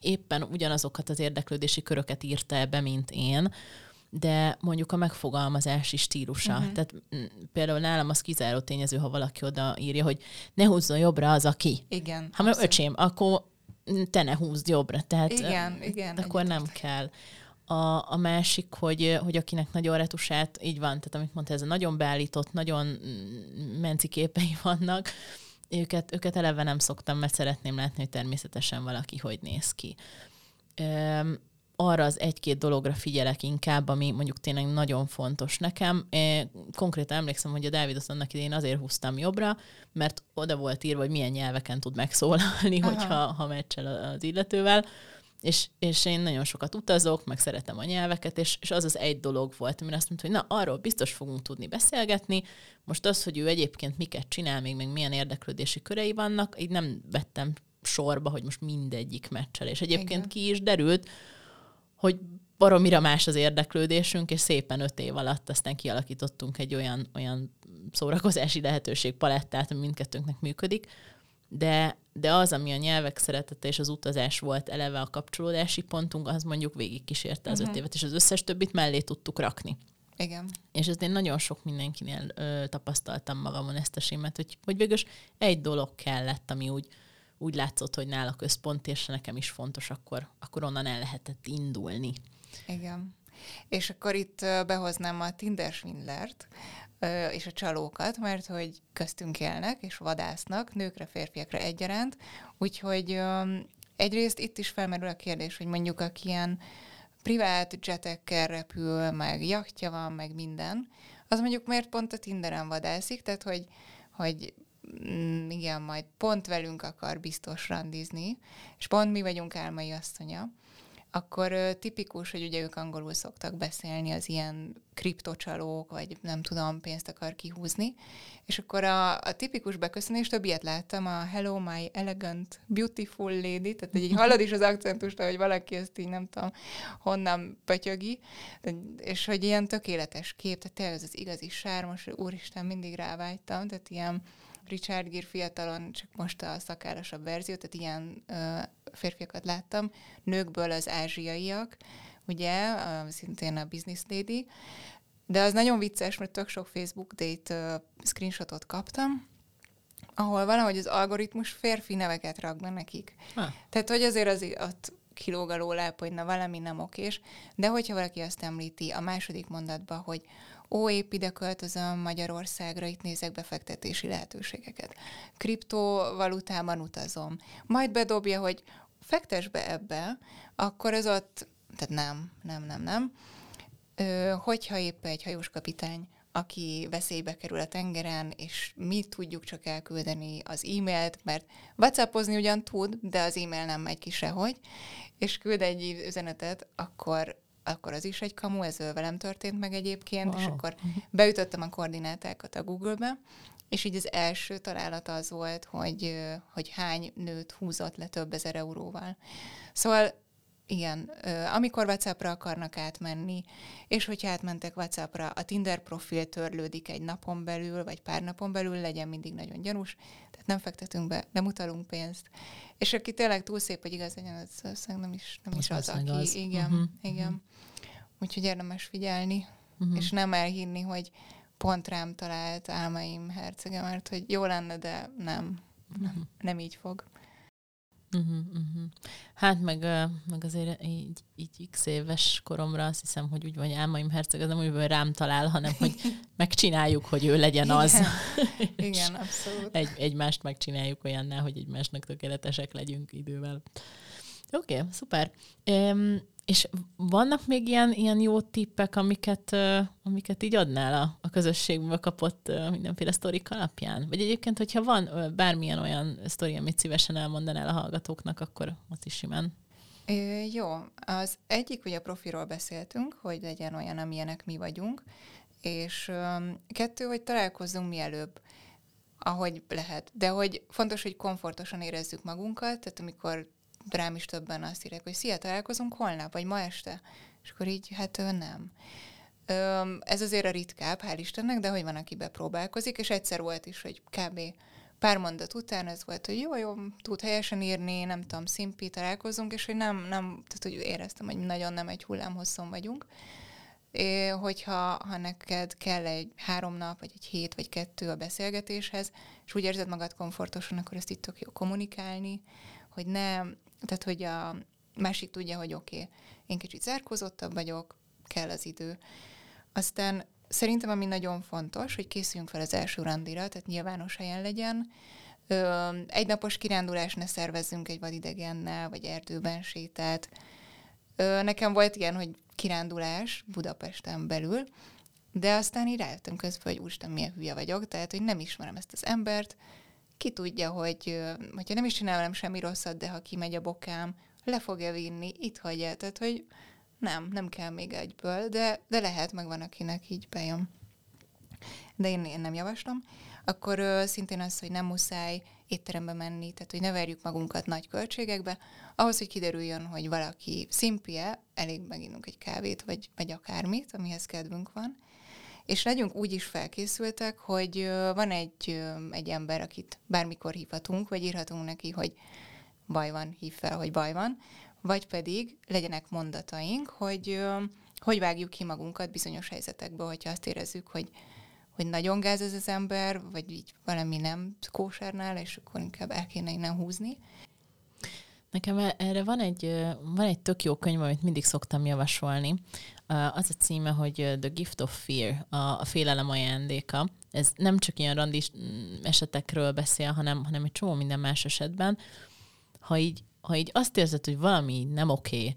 éppen ugyanazokat az érdeklődési köröket írta be, mint én, de mondjuk a megfogalmazási stílusa. Uh-huh. Tehát m- például nálam az kizáró tényező, ha valaki oda írja, hogy ne húzzon jobbra az, aki. Igen. Ha mert öcsém, akkor te ne húzd jobbra. Tehát igen, igen, akkor nem kell. A, a másik, hogy, hogy akinek nagyon retusát, így van, tehát amit mondta, ez a nagyon beállított, nagyon menci képei vannak, őket, őket eleve nem szoktam, mert szeretném látni, hogy természetesen valaki hogy néz ki. Üm, arra az egy-két dologra figyelek inkább, ami mondjuk tényleg nagyon fontos nekem. Konkrétan emlékszem, hogy a Dávidot annak idején azért húztam jobbra, mert oda volt írva, hogy milyen nyelveken tud megszólalni, Aha. hogyha ha meccsel az illetővel. És, és én nagyon sokat utazok, meg szeretem a nyelveket, és, és az az egy dolog volt, amire azt mondta, hogy na, arról biztos fogunk tudni beszélgetni. Most az, hogy ő egyébként miket csinál, még, még milyen érdeklődési körei vannak, így nem vettem sorba, hogy most mindegyik meccsel. És egyébként Igen. ki is derült, hogy baromira más az érdeklődésünk, és szépen öt év alatt aztán kialakítottunk egy olyan, olyan szórakozási lehetőség palettát, ami mindkettőnknek működik, de, de az, ami a nyelvek szeretete és az utazás volt eleve a kapcsolódási pontunk, az mondjuk végigkísérte az uh-huh. öt évet, és az összes többit mellé tudtuk rakni. Igen. És ezt én nagyon sok mindenkinél ö, tapasztaltam magamon ezt a sémet, hogy, hogy végülis egy dolog kellett, ami úgy, úgy látszott, hogy nála központ, és nekem is fontos, akkor, akkor onnan el lehetett indulni. Igen. És akkor itt behoznám a Tinder Swindlert, és a csalókat, mert hogy köztünk élnek és vadásznak, nőkre, férfiakra egyaránt. Úgyhogy egyrészt itt is felmerül a kérdés, hogy mondjuk aki ilyen privát jetekkel repül, meg jachtja van, meg minden, az mondjuk miért pont a Tinderen vadászik, tehát hogy, hogy mm, igen, majd pont velünk akar biztos randizni, és pont mi vagyunk álmai asszonya, akkor tipikus, hogy ugye ők angolul szoktak beszélni az ilyen kriptocsalók, vagy nem tudom, pénzt akar kihúzni, és akkor a, a tipikus beköszönés, több ilyet láttam, a Hello, my elegant, beautiful lady, tehát így hallod is az akcentust, hogy valaki ezt így nem tudom, honnan pötyögi, és hogy ilyen tökéletes kép, tehát tényleg ez az igazi sármos, úristen, mindig rávágytam, tehát ilyen Richard Gere fiatalon, csak most a szakárosabb verzió, tehát ilyen ö, férfiakat láttam, nőkből az ázsiaiak, ugye, ö, szintén a business lady, de az nagyon vicces, mert tök sok Facebook date ö, screenshotot kaptam, ahol valahogy az algoritmus férfi neveket rak be nekik. Ha. Tehát, hogy azért az ott kilóg a lóláp, hogy na valami nem okés, de hogyha valaki azt említi a második mondatba, hogy ó, épp ide költözöm Magyarországra, itt nézek befektetési lehetőségeket. Kriptovalutában utazom. Majd bedobja, hogy fektes be ebbe, akkor ez ott, tehát nem, nem, nem, nem. Ö, hogyha épp egy hajós kapitány aki veszélybe kerül a tengeren, és mi tudjuk csak elküldeni az e-mailt, mert whatsappozni ugyan tud, de az e-mail nem megy ki sehogy, és küld egy üzenetet, akkor akkor az is egy kamu, ez velem történt meg egyébként, wow. és akkor beütöttem a koordinátákat a Google-be, és így az első találat az volt, hogy, hogy hány nőt húzott le több ezer euróval. Szóval igen, amikor WhatsAppra akarnak átmenni, és hogyha átmentek WhatsAppra, a Tinder profil törlődik egy napon belül, vagy pár napon belül, legyen mindig nagyon gyanús, tehát nem fektetünk be, nem utalunk pénzt. És aki tényleg túl szép, hogy igaz legyen, az, az nem is, nem az is az, aki... Az. Igen, uh-huh. igen. Úgyhogy érdemes figyelni, uh-huh. és nem elhinni, hogy pont rám talált álmaim hercege, mert hogy jó lenne, de nem, nem, uh-huh. nem így fog. Uh-huh, uh-huh. Hát meg, meg azért így, így x éves koromra azt hiszem, hogy úgy van, hogy álmaim herceg, az nem úgy, hogy rám talál, hanem hogy megcsináljuk, hogy ő legyen Igen. az. Igen, abszolút. Egy, egymást megcsináljuk olyanná, hogy egymásnak tökéletesek legyünk idővel. Oké, okay, szuper. Um, és vannak még ilyen, ilyen jó tippek, amiket, uh, amiket így adnál a, a közösségbe kapott uh, mindenféle sztorik alapján? Vagy egyébként, hogyha van uh, bármilyen olyan sztori, amit szívesen elmondanál a hallgatóknak, akkor ott is simán. É, jó, az egyik, hogy a profiról beszéltünk, hogy legyen olyan, amilyenek mi vagyunk, és um, kettő, hogy találkozzunk mielőbb ahogy lehet. De hogy fontos, hogy komfortosan érezzük magunkat, tehát amikor rám is többen azt írják, hogy szia, találkozunk holnap, vagy ma este. És akkor így, hát nem. Ez azért a ritkább, hál' Istennek, de hogy van, aki bepróbálkozik, és egyszer volt is, hogy kb. pár mondat után ez volt, hogy jó, jó, tud helyesen írni, nem tudom, szimpi, találkozunk, és hogy nem, nem, tehát hogy éreztem, hogy nagyon nem egy hullámhosszon vagyunk. É, hogyha ha neked kell egy három nap, vagy egy hét, vagy kettő a beszélgetéshez, és úgy érzed magad komfortosan, akkor ezt itt tök jó kommunikálni, hogy ne tehát, hogy a másik tudja, hogy oké, okay, én kicsit zárkózottabb vagyok, kell az idő. Aztán szerintem, ami nagyon fontos, hogy készüljünk fel az első randira, tehát nyilvános helyen legyen. egy napos kirándulás ne szervezzünk egy vadidegennel, vagy erdőben sétát. nekem volt ilyen, hogy kirándulás Budapesten belül, de aztán így rájöttem közben, hogy úristen, milyen hülye vagyok, tehát, hogy nem ismerem ezt az embert, ki tudja, hogy hogyha nem is csinálom semmi rosszat, de ha kimegy a bokám, le fogja vinni, itt hagyja. Tehát, hogy nem, nem kell még egyből, de, de lehet, meg van, akinek így bejön. De én, én nem javaslom. Akkor ö, szintén az, hogy nem muszáj étterembe menni, tehát hogy ne verjük magunkat nagy költségekbe. Ahhoz, hogy kiderüljön, hogy valaki szimpie, elég meginunk egy kávét, vagy, vagy akármit, amihez kedvünk van és legyünk úgy is felkészültek, hogy van egy, egy ember, akit bármikor hívhatunk, vagy írhatunk neki, hogy baj van, hív fel, hogy baj van, vagy pedig legyenek mondataink, hogy hogy vágjuk ki magunkat bizonyos helyzetekből, hogyha azt érezzük, hogy, hogy nagyon gáz ez az ember, vagy így valami nem kósernál, és akkor inkább el kéne innen húzni. Nekem erre van egy, van egy tök jó könyv, amit mindig szoktam javasolni. Az a címe, hogy The Gift of Fear, a, a félelem ajándéka. Ez nem csak ilyen randis mm, esetekről beszél, hanem, hanem egy csomó minden más esetben. Ha így, ha így azt érzed, hogy valami nem oké,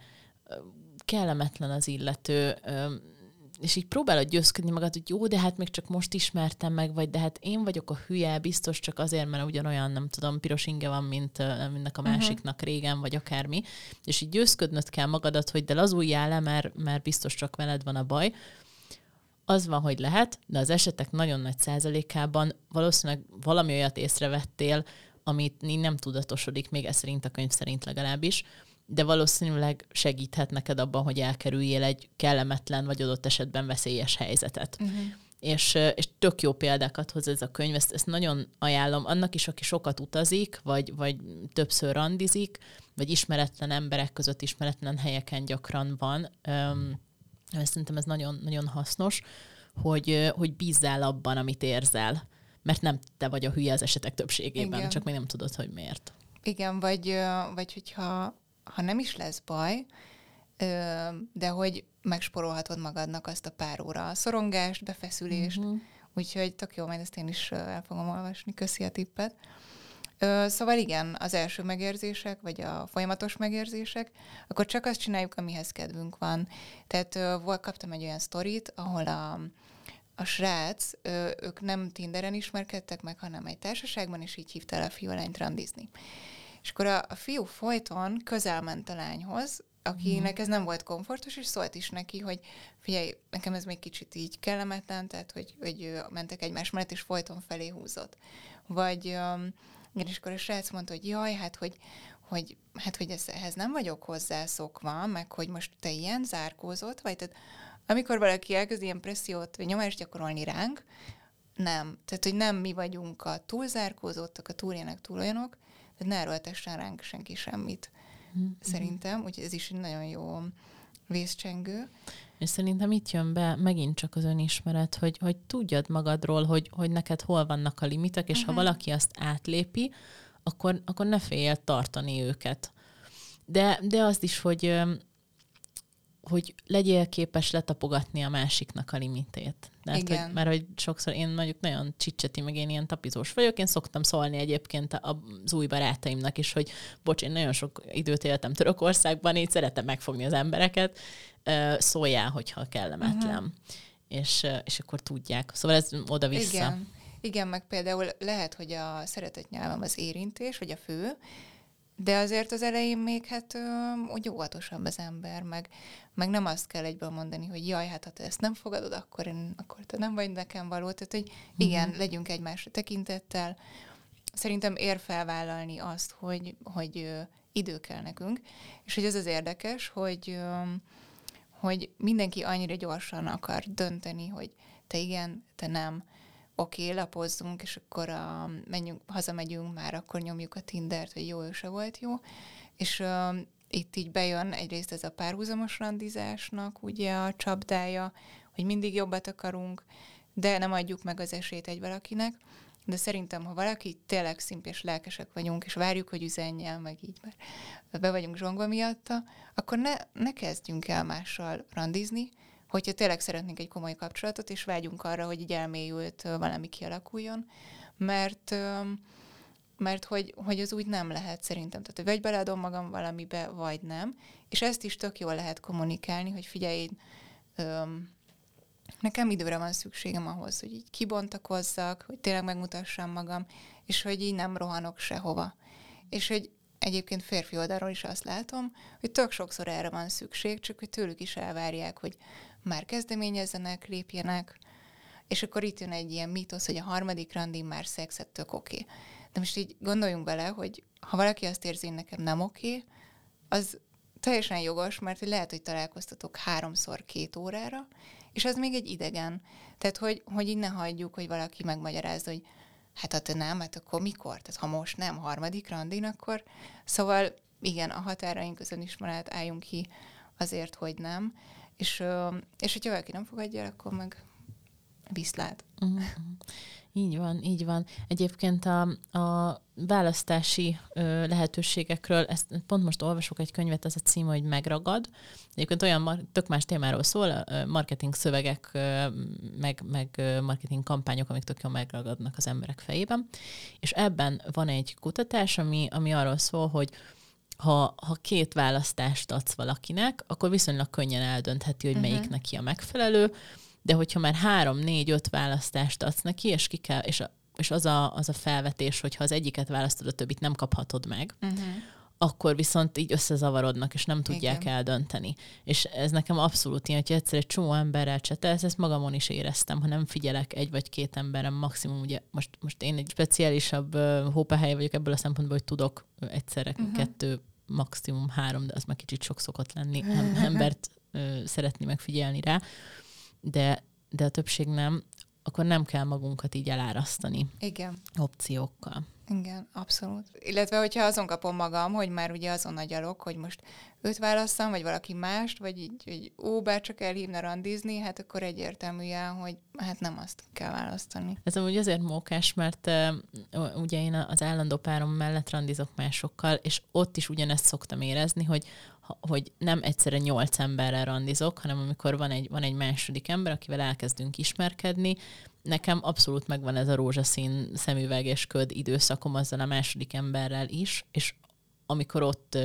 kellemetlen az illető, és így próbálod győzködni magad, hogy jó, de hát még csak most ismertem meg, vagy de hát én vagyok a hülye, biztos csak azért, mert ugyanolyan, nem tudom, piros inge van, mint mindnek a mhm. másiknak uh-huh. régen, vagy akármi, és így győzködnöd kell magadat, hogy de lazuljál le, mert, mert biztos csak veled van a baj. Az van, hogy lehet, de az esetek nagyon nagy százalékában valószínűleg valami olyat észrevettél, amit nem tudatosodik, még ez szerint a könyv szerint legalábbis, de valószínűleg segíthet neked abban, hogy elkerüljél egy kellemetlen vagy adott esetben veszélyes helyzetet. Uh-huh. És, és tök jó példákat hoz ez a könyv, ezt, ezt nagyon ajánlom annak is, aki sokat utazik, vagy, vagy többször randizik, vagy ismeretlen emberek között, ismeretlen helyeken gyakran van. Um, szerintem ez nagyon, nagyon hasznos, hogy, hogy bízzál abban, amit érzel. Mert nem te vagy a hülye az esetek többségében, Igen. csak még nem tudod, hogy miért. Igen, vagy, vagy hogyha ha nem is lesz baj, de hogy megsporolhatod magadnak azt a pár óra a szorongást, befeszülést, uh-huh. úgyhogy tök jó, majd ezt én is el fogom olvasni, köszi a tippet. Szóval igen, az első megérzések, vagy a folyamatos megérzések, akkor csak azt csináljuk, amihez kedvünk van. Tehát volt, kaptam egy olyan sztorit, ahol a, a srác, ők nem Tinderen ismerkedtek meg, hanem egy társaságban, és így hívta el a fiú randizni. És akkor a, a fiú folyton közel ment a lányhoz, akinek ez nem volt komfortos, és szólt is neki, hogy figyelj, nekem ez még kicsit így kellemetlen, tehát hogy, hogy mentek egymás mellett, és folyton felé húzott. Vagy, és akkor a srác mondta, hogy jaj, hát hogy, hogy, hát, hogy ez, ehhez nem vagyok hozzászokva, meg hogy most te ilyen zárkózott, vagy tehát amikor valaki elkezd ilyen pressziót, vagy nyomást gyakorolni ránk, nem. Tehát, hogy nem mi vagyunk a túlzárkózottak, a túljának túl olyanok, ne erőltessen ránk senki semmit. Mm-hmm. Szerintem, úgyhogy ez is egy nagyon jó vészcsengő. És szerintem itt jön be megint csak az önismeret, hogy, hogy tudjad magadról, hogy, hogy neked hol vannak a limitek, és uh-huh. ha mhm. valaki azt átlépi, akkor, akkor ne félj tartani őket. De, de azt is, hogy hogy legyél képes letapogatni a másiknak a limitét. Tehát, Igen. Hogy, mert hogy sokszor én mondjuk nagyon csicseti, meg én ilyen tapizós vagyok, én szoktam szólni egyébként az új barátaimnak is, hogy bocs, én nagyon sok időt éltem Törökországban, így szeretem megfogni az embereket, szóljál, hogyha kellemetlen. Uh-huh. És, és akkor tudják. Szóval ez oda-vissza. Igen. Igen, meg például lehet, hogy a szeretett nyelvem az érintés, vagy a fő, de azért az elején még hát úgy óvatosabb az ember, meg, meg nem azt kell egyből mondani, hogy jaj, hát ha te ezt nem fogadod, akkor, én, akkor te nem vagy nekem való. Tehát, hogy igen, mm-hmm. legyünk egymásra tekintettel. Szerintem ér felvállalni azt, hogy, hogy idő kell nekünk, és hogy ez az érdekes, hogy, hogy mindenki annyira gyorsan akar dönteni, hogy te igen, te nem, oké, okay, lapozzunk, és akkor a, menjünk, hazamegyünk már, akkor nyomjuk a Tindert, hogy jó, ő se volt jó. És uh, itt így bejön egyrészt ez a párhuzamos randizásnak ugye a csapdája, hogy mindig jobbat akarunk, de nem adjuk meg az esélyt egy valakinek. De szerintem, ha valaki tényleg szimpés lelkesek vagyunk, és várjuk, hogy üzenjen, meg így, mert be vagyunk zsongva miatta, akkor ne, ne kezdjünk el mással randizni, hogyha tényleg szeretnénk egy komoly kapcsolatot, és vágyunk arra, hogy így elmélyült valami kialakuljon, mert mert hogy, hogy az úgy nem lehet szerintem. Tehát, vagy beleadom magam valamibe, vagy nem. És ezt is tök jól lehet kommunikálni, hogy figyelj, öm, nekem időre van szükségem ahhoz, hogy így kibontakozzak, hogy tényleg megmutassam magam, és hogy így nem rohanok sehova. És hogy egyébként férfi oldalról is azt látom, hogy tök sokszor erre van szükség, csak hogy tőlük is elvárják, hogy már kezdeményezzenek, lépjenek, és akkor itt jön egy ilyen mítosz, hogy a harmadik randi már szexet tök oké. De most így gondoljunk bele, hogy ha valaki azt érzi, hogy nekem nem oké, az teljesen jogos, mert lehet, hogy találkoztatok háromszor két órára, És az még egy idegen. Tehát, hogy, hogy így ne hagyjuk, hogy valaki megmagyarázza, hogy hát ha te nem, hát akkor mikor? Tehát ha most nem, harmadik randin, akkor... Szóval igen, a határaink önismeret álljunk ki azért, hogy nem. És, és hogyha valaki nem fogadja el, akkor meg viszlát. Uh-huh. Így van, így van. Egyébként a, a választási ö, lehetőségekről, ezt pont most olvasok egy könyvet, az a cím, hogy Megragad. Egyébként olyan tök más témáról szól, marketing szövegek, ö, meg, meg marketing kampányok, amik tök jól megragadnak az emberek fejében. És ebben van egy kutatás, ami, ami arról szól, hogy ha, ha két választást adsz valakinek, akkor viszonylag könnyen eldöntheti, hogy uh-huh. melyik neki a megfelelő, de hogyha már három, négy, öt választást adsz neki, és, ki kell, és, a, és az, a, az a felvetés, hogy ha az egyiket választod, a többit nem kaphatod meg, uh-huh. akkor viszont így összezavarodnak, és nem tudják Igen. eldönteni. És ez nekem abszolút ilyen, hogy egyszer egy csomó emberrel csetelsz, ezt magamon is éreztem, ha nem figyelek egy vagy két emberem, maximum ugye most, most én egy speciálisabb uh, hópehely vagyok ebből a szempontból, hogy tudok egyszerre uh-huh. kettő, maximum három, de az már kicsit sok szokott lenni, embert uh, szeretni megfigyelni rá de, de a többség nem, akkor nem kell magunkat így elárasztani. Igen. Opciókkal. Igen, abszolút. Illetve, hogyha azon kapom magam, hogy már ugye azon a gyalog, hogy most őt válasszam, vagy valaki mást, vagy így, hogy ó, bár csak elhívna randizni, hát akkor egyértelműen, hogy hát nem azt kell választani. Ez amúgy azért mókás, mert uh, ugye én az állandó párom mellett randizok másokkal, és ott is ugyanezt szoktam érezni, hogy hogy nem egyszerre nyolc emberrel randizok, hanem amikor van egy, van egy második ember, akivel elkezdünk ismerkedni, nekem abszolút megvan ez a rózsaszín szemüveg és köd időszakom azzal a második emberrel is, és amikor ott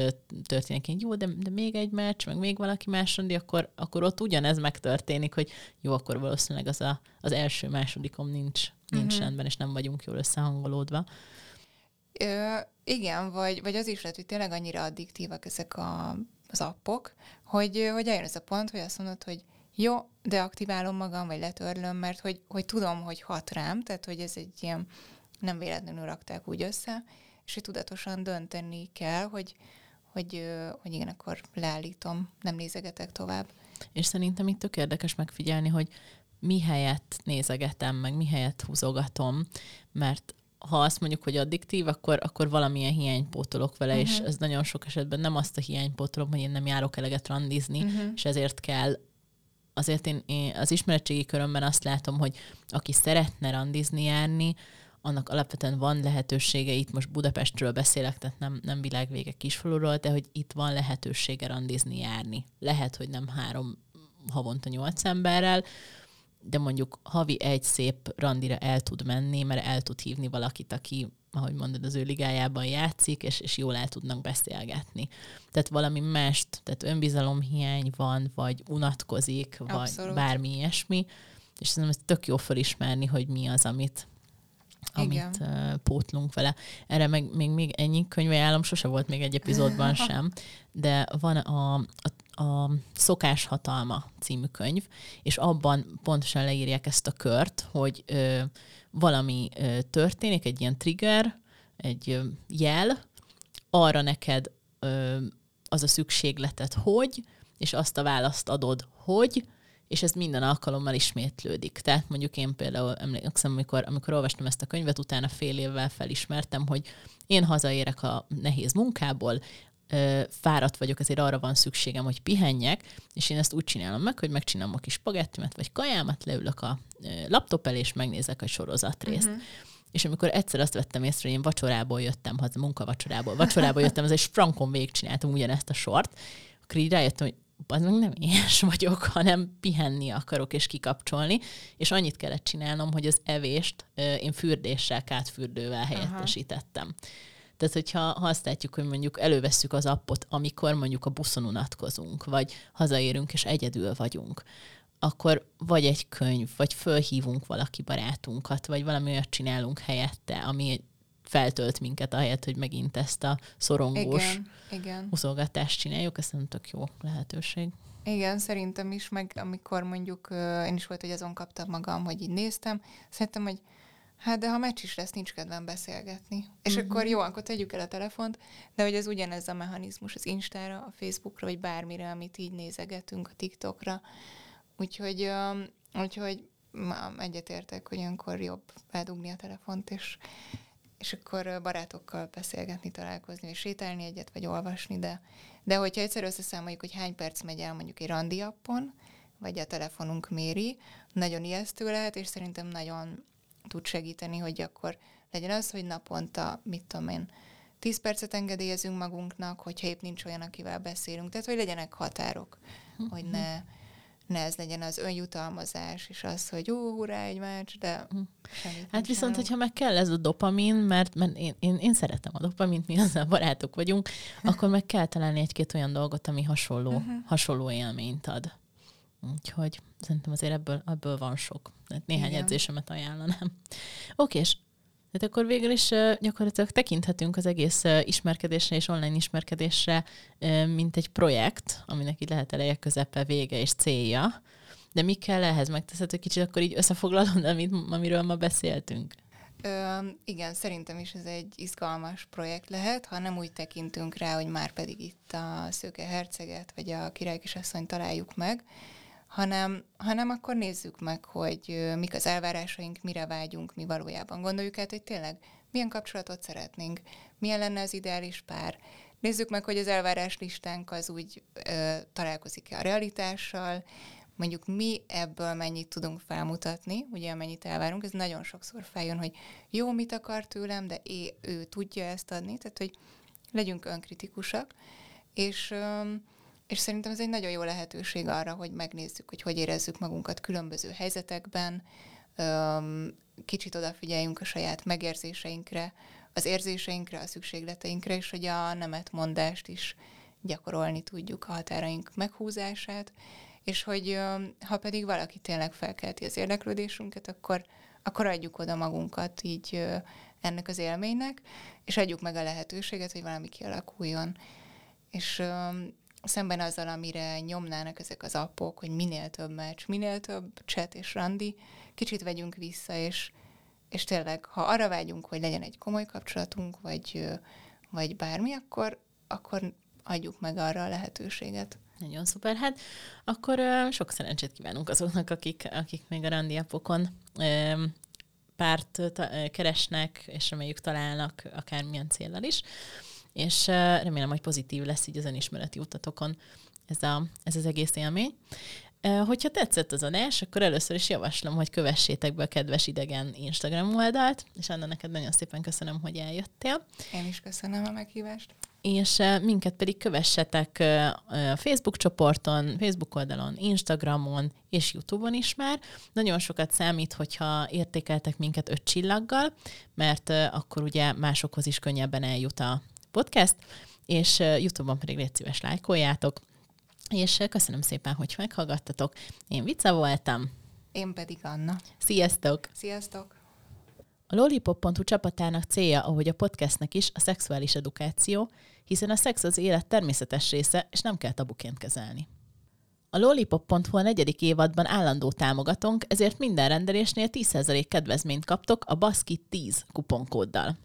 történik, hogy jó, de, de még egy meccs, meg még valaki más randi, akkor, akkor ott ugyanez megtörténik, hogy jó, akkor valószínűleg az, a, az első másodikom nincs, nincs uh-huh. rendben, és nem vagyunk jól összehangolódva. Ö, igen, vagy, vagy az is lehet, hogy tényleg annyira addiktívak ezek a, az appok, hogy, hogy eljön ez a pont, hogy azt mondod, hogy jó, deaktiválom magam, vagy letörlöm, mert hogy, hogy tudom, hogy hat rám, tehát hogy ez egy ilyen, nem véletlenül rakták úgy össze, és hogy tudatosan dönteni kell, hogy, hogy, hogy igen, akkor leállítom, nem nézegetek tovább. És szerintem itt tök érdekes megfigyelni, hogy mi helyett nézegetem, meg mi helyett húzogatom, mert ha azt mondjuk, hogy addiktív, akkor, akkor valamilyen hiánypótolok vele, uh-huh. és ez nagyon sok esetben nem azt a hiánypótolom, hogy én nem járok eleget randizni, uh-huh. és ezért kell azért én, én az ismeretségi körömben azt látom, hogy aki szeretne randizni járni, annak alapvetően van lehetősége, itt most Budapestről beszélek, tehát nem, nem világvége kisfaluról, de hogy itt van lehetősége randizni járni. Lehet, hogy nem három havonta nyolc emberrel, de mondjuk havi egy szép randira el tud menni, mert el tud hívni valakit, aki, ahogy mondod, az ő ligájában játszik, és, és jól el tudnak beszélgetni. Tehát valami mást, tehát önbizalomhiány van, vagy unatkozik, Abszolút. vagy bármi ilyesmi, és szerintem ez tök jó felismerni, hogy mi az, amit, amit uh, pótlunk vele. Erre meg még, még ennyi könyvajánlom sose volt még egy epizódban sem, de van a, a, a Szokás hatalma című könyv, és abban pontosan leírják ezt a kört, hogy ö, valami ö, történik, egy ilyen trigger, egy ö, jel, arra neked ö, az a szükségletet, hogy, és azt a választ adod, hogy, és ez minden alkalommal ismétlődik. Tehát mondjuk én például emlékszem, amikor, amikor olvastam ezt a könyvet, utána fél évvel felismertem, hogy én hazaérek a nehéz munkából, fáradt vagyok, ezért arra van szükségem, hogy pihenjek, és én ezt úgy csinálom meg, hogy megcsinálom a kis spagettimet, vagy kajámat, leülök a laptop elé, és megnézek a sorozatrészt. Uh-huh. És amikor egyszer azt vettem észre, hogy én vacsorából jöttem haza, munkavacsorából, vacsorából jöttem, ez egy frankon végigcsináltam ugyanezt a sort, akkor így rájöttem, hogy az meg nem éhes vagyok, hanem pihenni akarok és kikapcsolni, és annyit kellett csinálnom, hogy az evést én fürdéssel, kátfürdővel helyettesítettem. Aha. Tehát, hogyha ha azt látjuk, hogy mondjuk elővesszük az appot, amikor mondjuk a buszon unatkozunk, vagy hazaérünk és egyedül vagyunk, akkor vagy egy könyv, vagy fölhívunk valaki barátunkat, vagy valami olyat csinálunk helyette, ami feltölt minket, ahelyett, hogy megint ezt a szorongós igen, igen. húzogatást csináljuk, ez nem tök jó lehetőség. Igen, szerintem is, meg amikor mondjuk én is volt, hogy azon kaptam magam, hogy így néztem, szerintem, hogy hát de ha meccs is lesz, nincs kedvem beszélgetni. És uh-huh. akkor jó, akkor tegyük el a telefont, de hogy ez ugyanez a mechanizmus az Instára, a Facebookra, vagy bármire, amit így nézegetünk, a TikTokra, Úgyhogy, öm, úgyhogy egyetértek, hogy olyankor jobb eldugni a telefont, és, és akkor barátokkal beszélgetni, találkozni, és sétálni egyet, vagy olvasni, de, de hogyha egyszer összeszámoljuk, hogy hány perc megy el mondjuk egy randi appon, vagy a telefonunk méri, nagyon ijesztő lehet, és szerintem nagyon tud segíteni, hogy akkor legyen az, hogy naponta, mit tudom én, 10 percet engedélyezünk magunknak, hogyha épp nincs olyan, akivel beszélünk. Tehát, hogy legyenek határok, uh-huh. hogy ne, ne ez legyen az önjutalmazás, és az, hogy jó, hurrá, egy meccs, de uh-huh. Hát viszont, hogyha meg kell ez a dopamin, mert, mert én, én, én szeretem a dopamint, mi azzal barátok vagyunk, akkor meg kell találni egy-két olyan dolgot, ami hasonló, uh-huh. hasonló élményt ad. Úgyhogy szerintem azért ebből, ebből van sok. Néhány Igen. edzésemet ajánlanám. Oké, és tehát akkor végül is gyakorlatilag tekinthetünk az egész ismerkedésre és online ismerkedésre, mint egy projekt, aminek így lehet eleje, közepe, vége és célja. De mi kell ehhez? Megteszed, hogy kicsit akkor így összefoglalod, amit, amiről ma beszéltünk? Ö, igen, szerintem is ez egy izgalmas projekt lehet, ha nem úgy tekintünk rá, hogy már pedig itt a szőke herceget, vagy a király kisasszony találjuk meg, hanem, hanem akkor nézzük meg, hogy mik az elvárásaink, mire vágyunk, mi valójában gondoljuk át, hogy tényleg milyen kapcsolatot szeretnénk, milyen lenne az ideális pár. Nézzük meg, hogy az elvárás listánk az úgy ö, találkozik-e a realitással, mondjuk mi ebből mennyit tudunk felmutatni, ugye mennyit elvárunk, ez nagyon sokszor feljön, hogy jó, mit akar tőlem, de é, ő tudja ezt adni, tehát hogy legyünk önkritikusak, és ö, és szerintem ez egy nagyon jó lehetőség arra, hogy megnézzük, hogy hogy érezzük magunkat különböző helyzetekben, kicsit odafigyeljünk a saját megérzéseinkre, az érzéseinkre, a szükségleteinkre, és hogy a nemetmondást is gyakorolni tudjuk, a határaink meghúzását, és hogy ha pedig valaki tényleg felkelti az érdeklődésünket, akkor, akkor adjuk oda magunkat így ennek az élménynek, és adjuk meg a lehetőséget, hogy valami kialakuljon. És szemben azzal, amire nyomnának ezek az appok, hogy minél több meccs, minél több chat és randi, kicsit vegyünk vissza, és, és tényleg, ha arra vágyunk, hogy legyen egy komoly kapcsolatunk, vagy, vagy bármi, akkor, akkor adjuk meg arra a lehetőséget. Nagyon szuper. Hát akkor uh, sok szerencsét kívánunk azoknak, akik, akik még a randi appokon uh, párt ta- keresnek, és reméljük találnak akármilyen célral is és remélem, hogy pozitív lesz így az önismereti utatokon ez, a, ez az egész élmény. Hogyha tetszett az adás, akkor először is javaslom, hogy kövessétek be a kedves idegen Instagram oldalt, és Anna, neked nagyon szépen köszönöm, hogy eljöttél. Én is köszönöm a meghívást. És minket pedig kövessetek a Facebook csoporton, Facebook oldalon, Instagramon és YouTube-on is már. Nagyon sokat számít, hogyha értékeltek minket öt csillaggal, mert akkor ugye másokhoz is könnyebben eljut a, podcast, és YouTube-on pedig légy szíves lájkoljátok, és köszönöm szépen, hogy meghallgattatok. Én Vica voltam. Én pedig Anna. Sziasztok! Sziasztok! A lollipop.hu csapatának célja, ahogy a podcastnek is, a szexuális edukáció, hiszen a szex az élet természetes része, és nem kell tabuként kezelni. A lollipop.hu a negyedik évadban állandó támogatónk, ezért minden rendelésnél 10% kedvezményt kaptok a Baszki 10 kuponkóddal.